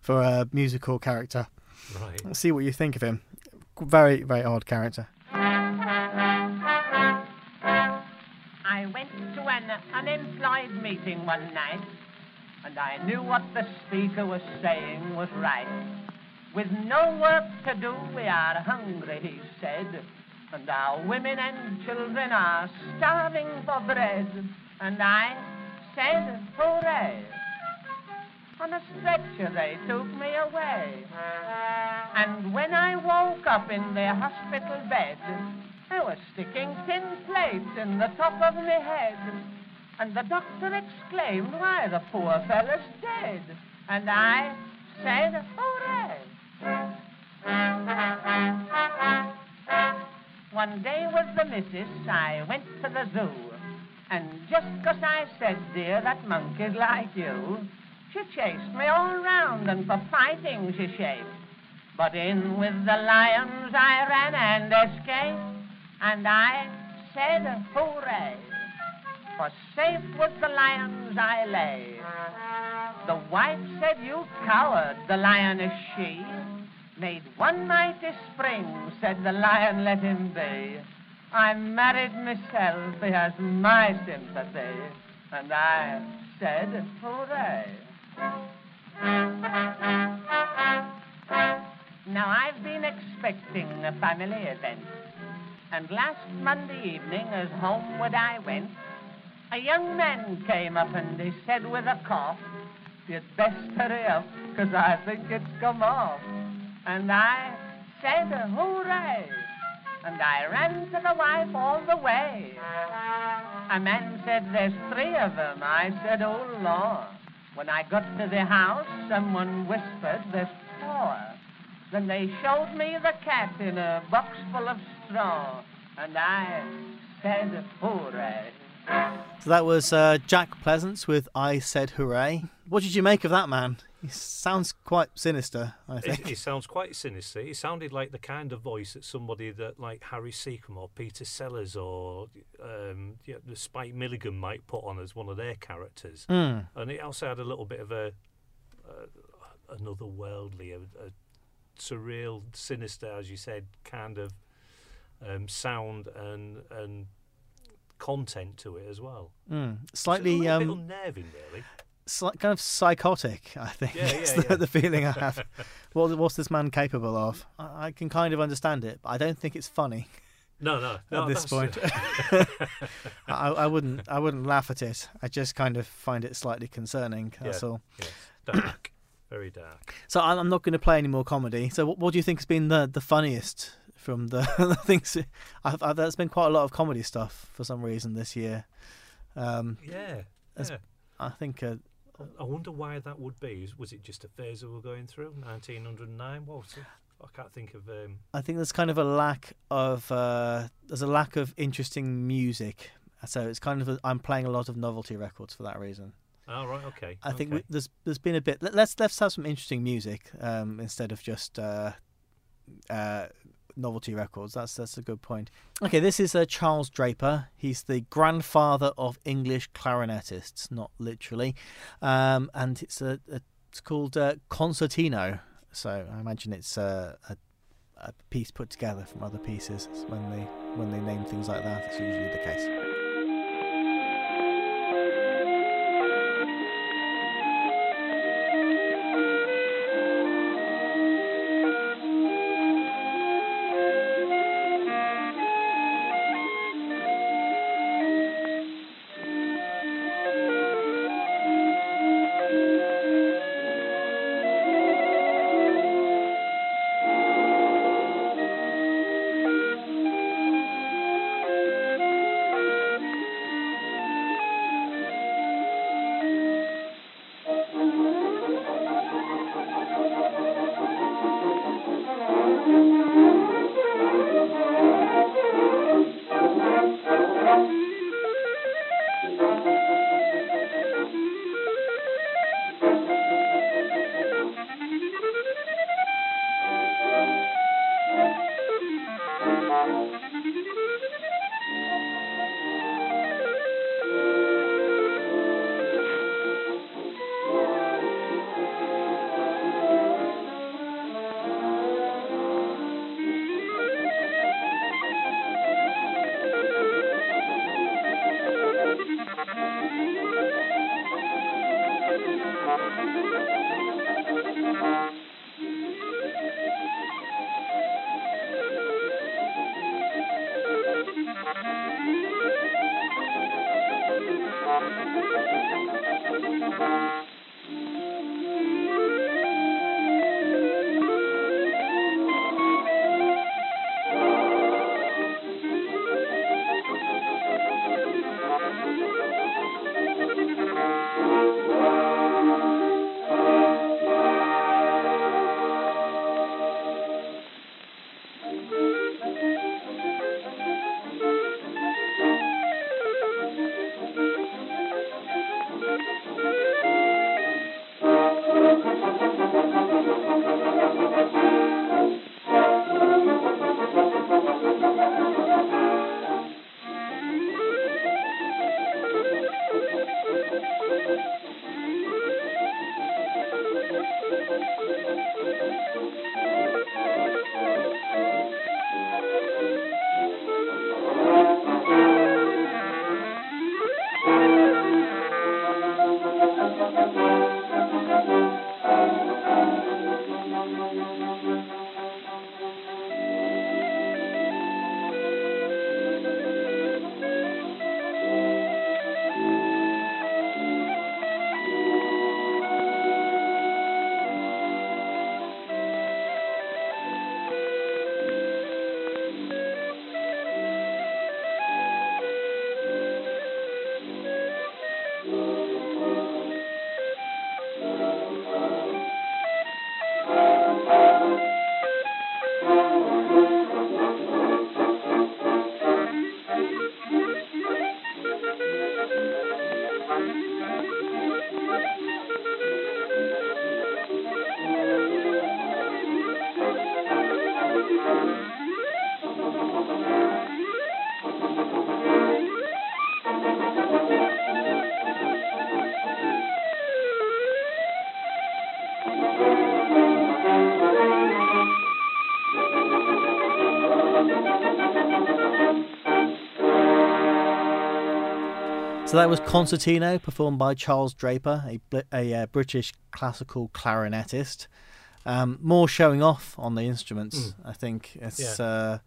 for a musical character. right. Let's see what you think of him. Very very odd character. An unemployed meeting one night, and I knew what the speaker was saying was right. With no work to do, we are hungry, he said, and our women and children are starving for bread. And I said, hooray! On a stretcher they took me away. And when I woke up in the hospital bed, they were sticking tin plates in the top of my head. And the doctor exclaimed, why, the poor fellow's dead. And I said, oh, hooray! One day with the missus, I went to the zoo. And just 'cause I said, dear, that monkey's like you, she chased me all round and for fighting she shaped. But in with the lions I ran and escaped. And I said, hooray, for safe with the lions I lay. The wife said, you coward, the lioness she. Made one mighty spring, said the lion, let him be. I married myself, he has my sympathy. And I said, hooray. Now, I've been expecting a family event. And last Monday evening, as homeward I went, a young man came up and he said with a cough, You'd best hurry up, 'cause I think it's come off. And I said, hooray! And I ran to the wife all the way. A man said, there's three of them. I said, oh, Lord. When I got to the house, someone whispered, there's four. Then they showed me the cat in a box full of straw. And I said, hooray. So that was uh, Jack Pleasants with I Said Hooray. What did you make of that man? He sounds quite sinister, I think. it sounds quite sinister. He sounded like the kind of voice that somebody that like Harry Secombe or Peter Sellers or um, yeah, the Spike Milligan might put on as one of their characters. Mm. And it also had a little bit of a uh, another worldly, a, a surreal, sinister, as you said, kind of um, sound and and content to it as well. Mm. Slightly um, unnerving, really. sli- kind of psychotic, I think. Yeah, That's yeah, the, yeah. the feeling I have. what, what's this man capable of? I, I can kind of understand it, but I don't think it's funny No, no, no. at this point. I, I wouldn't. I wouldn't laugh at it. I just kind of find it slightly concerning. That's all. yes, dark, very dark. So I'm I'm not going to play any more comedy. So what, what do you think has been the, the funniest from the, the things? I've, I've, there's been quite a lot of comedy stuff for some reason this year. Um, Yeah, yeah. I think uh, I wonder why that would be. Was it just a phase we were going through? 1909? What was it? I can't think of. Um, I think there's kind of a lack of uh, there's a lack of interesting music. So it's kind of a, I'm playing a lot of novelty records for that reason. oh, right, okay. I think we, there's there's been a bit. Let, let's let's have some interesting music um, instead of just uh, uh, novelty records. That's that's a good point. Okay, this is uh, Charles Draper. He's the grandfather of English clarinetists, not literally, um, and it's a, a it's called uh, concertino. So I imagine it's uh, a a piece put together from other pieces. When they when they name things like that, it's usually the case. So that was Concertino, performed by Charles Draper, a, a uh, British classical clarinetist. Um, more showing off on the instruments, Mm. I think. It's Yeah. uh,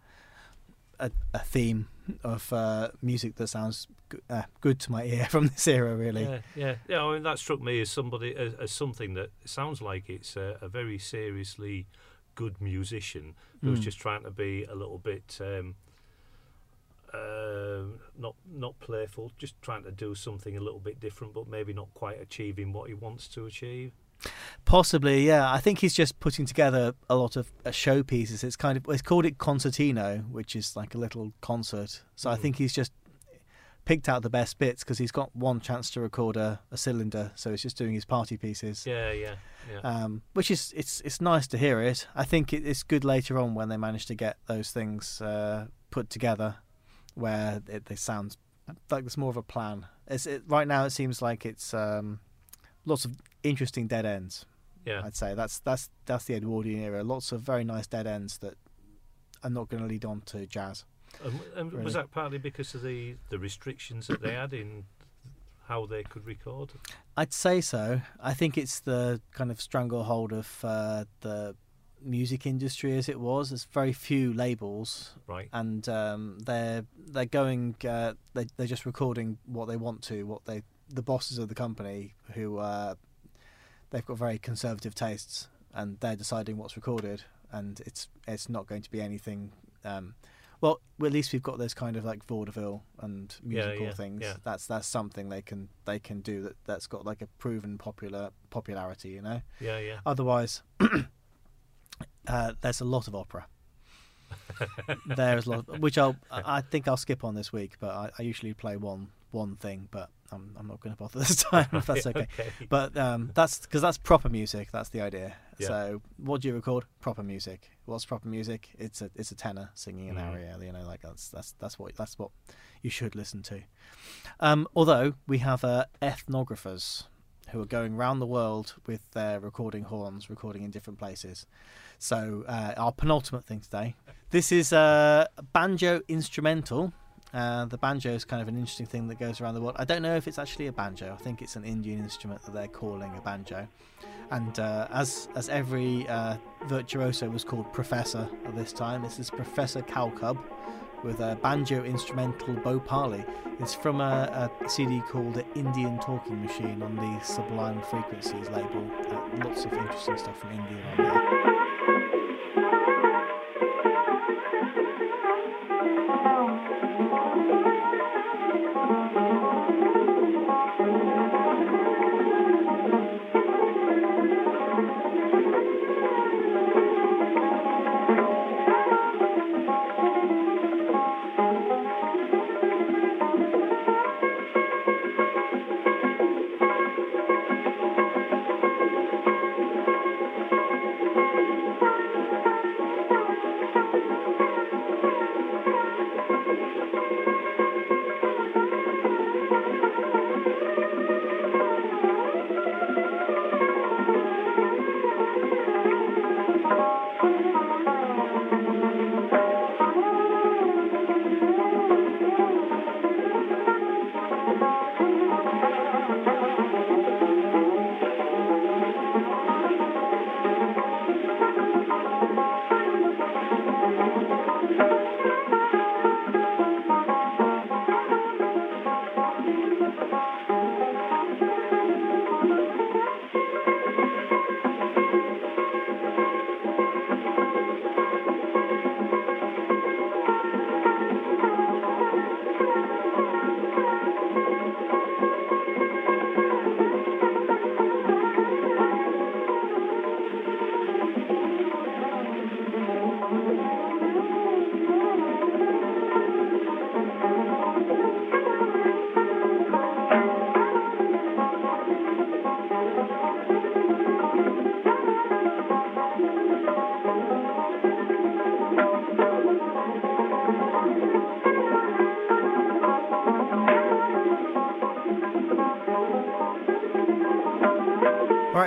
a, a theme of uh, music that sounds g- uh, good to my ear from this era, really. Yeah, yeah, yeah. I mean, that struck me as somebody as, as something that sounds like it's a, a very seriously good musician who's Mm. just trying to be a little bit um, uh, not not playful, just trying to do something a little bit different, but maybe not quite achieving what he wants to achieve. Possibly, yeah. I think he's just putting together a lot of uh, showpieces. It's kind of it's called it concertino, which is like a little concert. So I Mhm. think he's just picked out the best bits because he's got one chance to record a, a cylinder, so he's just doing his party pieces. Yeah, yeah, yeah. Um, which is it's it's nice to hear it. I think it, it's good later on when they manage to get those things uh, put together, where it, they sound like there's more of a plan. It's it, right now it seems like it's um, lots of interesting dead ends. Yeah. I'd say that's that's that's the Edwardian era. Lots of very nice dead ends that are not going to lead on to jazz. And, and really. was that partly because of the the restrictions that they had in how they could record? I'd say so. I think it's the kind of stranglehold of uh, the music industry as it was. There's very few labels, Right. and um, they're they're going. Uh, they they're just recording what they want to. What they the bosses of the company who uh, they've got very conservative tastes, and they're deciding what's recorded, and it's it's not going to be anything. Um, well, at least we've got this kind of like vaudeville and Yeah, musical yeah, things. yeah. That's that's something they can they can do that that's got like a proven popular popularity. You know. Yeah, yeah. Otherwise, uh, there's a lot of opera. There's a lot, of, which I'll I think I'll skip on this week, but I, I usually play one one thing, but I'm I'm not going to bother this time if that's okay. Okay. But um, that's because that's proper music. That's the idea. Yeah. So what do you record? Proper music. What's proper music? It's a it's a tenor singing an Mhm. aria. You know, like that's that's that's what that's what you should listen to. Um, although we have uh, ethnographers who are going round the world with their recording horns, recording in different places. So uh, our penultimate thing today. This is a banjo instrumental. Uh, the banjo is kind of an interesting thing that goes around the world. I don't know if it's actually a banjo. I think it's an Indian instrument that they're calling a banjo. And uh, as as every uh, virtuoso was called Professor at this time, this is Professor Cowcub with a banjo instrumental Bhopali. It's from a, a CD called Indian Talking Machine on the Sublime Frequencies label. Uh, lots of interesting stuff from India on there.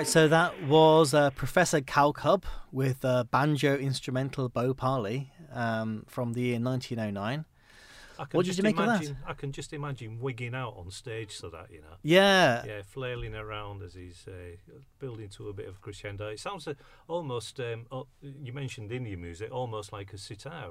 Right, so that was uh, Professor Cowcub with uh, banjo instrumental Bhopali um, from the year 1909. I can What did just you make of that? imagine, I can just imagine wigging out on stage so that, you know. Yeah, Yeah, flailing around as he's uh, building to a bit of crescendo. It sounds uh, almost, um, oh, you mentioned Indian music, almost like a sitar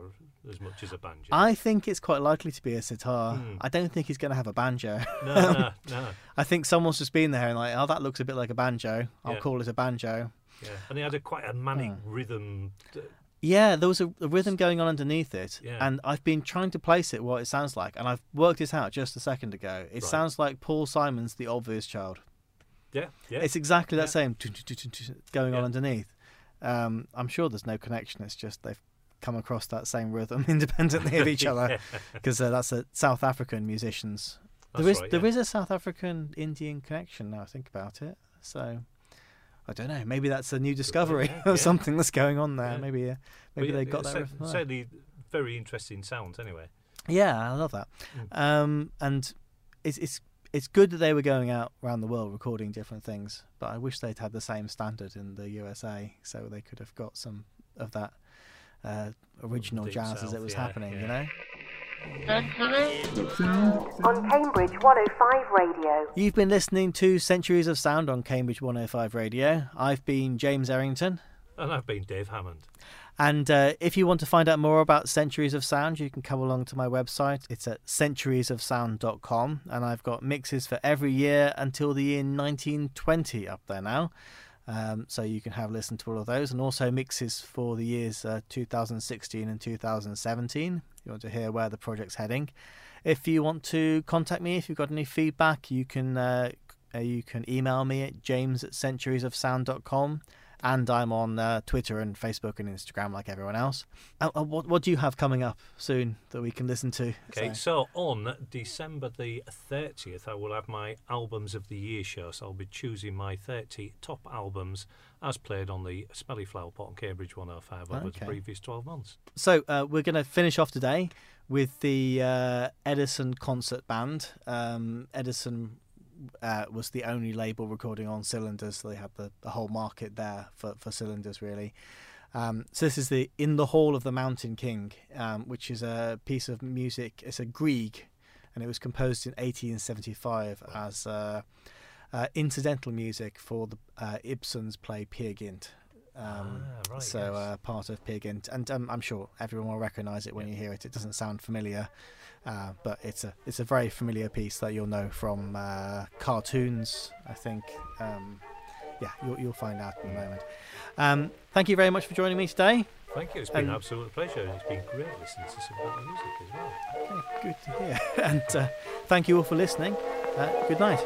as much as a banjo. I think it's quite likely to be a sitar. Hmm. I don't think he's going to have a banjo. no, no, no. I think someone's just been there and like, oh, that looks a bit like a banjo. I'll Yeah. call it a banjo. Yeah, and he had a quite a manic Hmm. rhythm. Yeah, there was a, a rhythm going on underneath it, Yeah. and I've been trying to place it what it sounds like, and I've worked this out just a second ago. It Right. sounds like Paul Simon's "The Obvious Child." Yeah, yeah. It's exactly that Yeah. same going on underneath. Um, I'm sure there's no connection. It's just they've come across that same rhythm independently of each other because uh, that's a South African musicians. That's there is right, there is a South African Indian connection now. I think about it. So I don't know. Maybe that's a new discovery yeah, yeah. something that's going on there. Yeah. Maybe uh, maybe they got that. Certainly very interesting sounds, anyway. Yeah, I love that. Um, and it's it's it's good that they were going out around the world recording different things, but I wish they'd had the same standard in the USA, so they could have got some of that uh, original Deep jazz as it was happening. You know. On Cambridge 105 Radio. You've been listening to Centuries of Sound on Cambridge 105 Radio. I've been James Errington. And I've been Dave Hammond. And uh, if you want to find out more about Centuries of Sound, you can come along to my website. It's at centuriesofsound.com. And I've got mixes for every year until the year 1920 up there now. Um, so you can have a listen to all of those. And also mixes for the years uh, 2016 and 2017. You want to hear where the project's heading. If you want to contact me, if you've got any feedback, you can uh, uh, you can email me at james at centuriesofsound.com and I'm on uh, Twitter and Facebook and Instagram like everyone else. Uh, uh, what what do you have coming up soon that we can listen to? Okay, So- so on December the 30th, I will have my Albums of the Year show. So I'll be choosing my 30 top albums as played on the Smelly Flower Pot on Cambridge 105 over Okay. the previous 12 months. So uh, we're going to finish off today with the uh, Edison concert band. Um, Edison uh, was the only label recording on cylinders, so they had the, the whole market there for, for cylinders, really. Um, so this is the In the Hall of the Mountain King, um, which is a piece of music. It's a Grieg, and it was composed in 1875 as uh, uh, incidental music for the uh, Ibsen's play Peer Gynt. Um, Ah, right, so yes. uh, part of Pig, Gynt, and um, I'm sure everyone will recognise it when you hear it. It doesn't sound familiar, uh, but it's a it's a very familiar piece that you'll know from uh, cartoons. I think. Um, yeah, you'll, you'll find out in a moment. Um, thank you very much for joining me today. Thank you. It's been And- an absolute pleasure. and It's been great listening to some of music as well. Okay, good to hear. and uh, thank you all for listening. Uh, good night.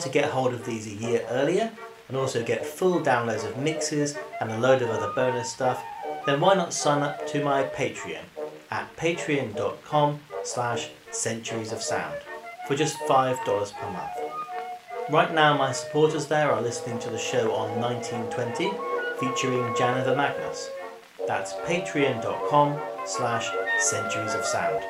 To get hold of these a year earlier and also get full downloads of mixes and a load of other bonus stuff, then why not sign up to my Patreon at patreon.com slash centuries of sound for just $5 per month. Right now my supporters there are listening to the show on 1920 featuring Janiver Magnus. That's patreon.com slash centuries of sound.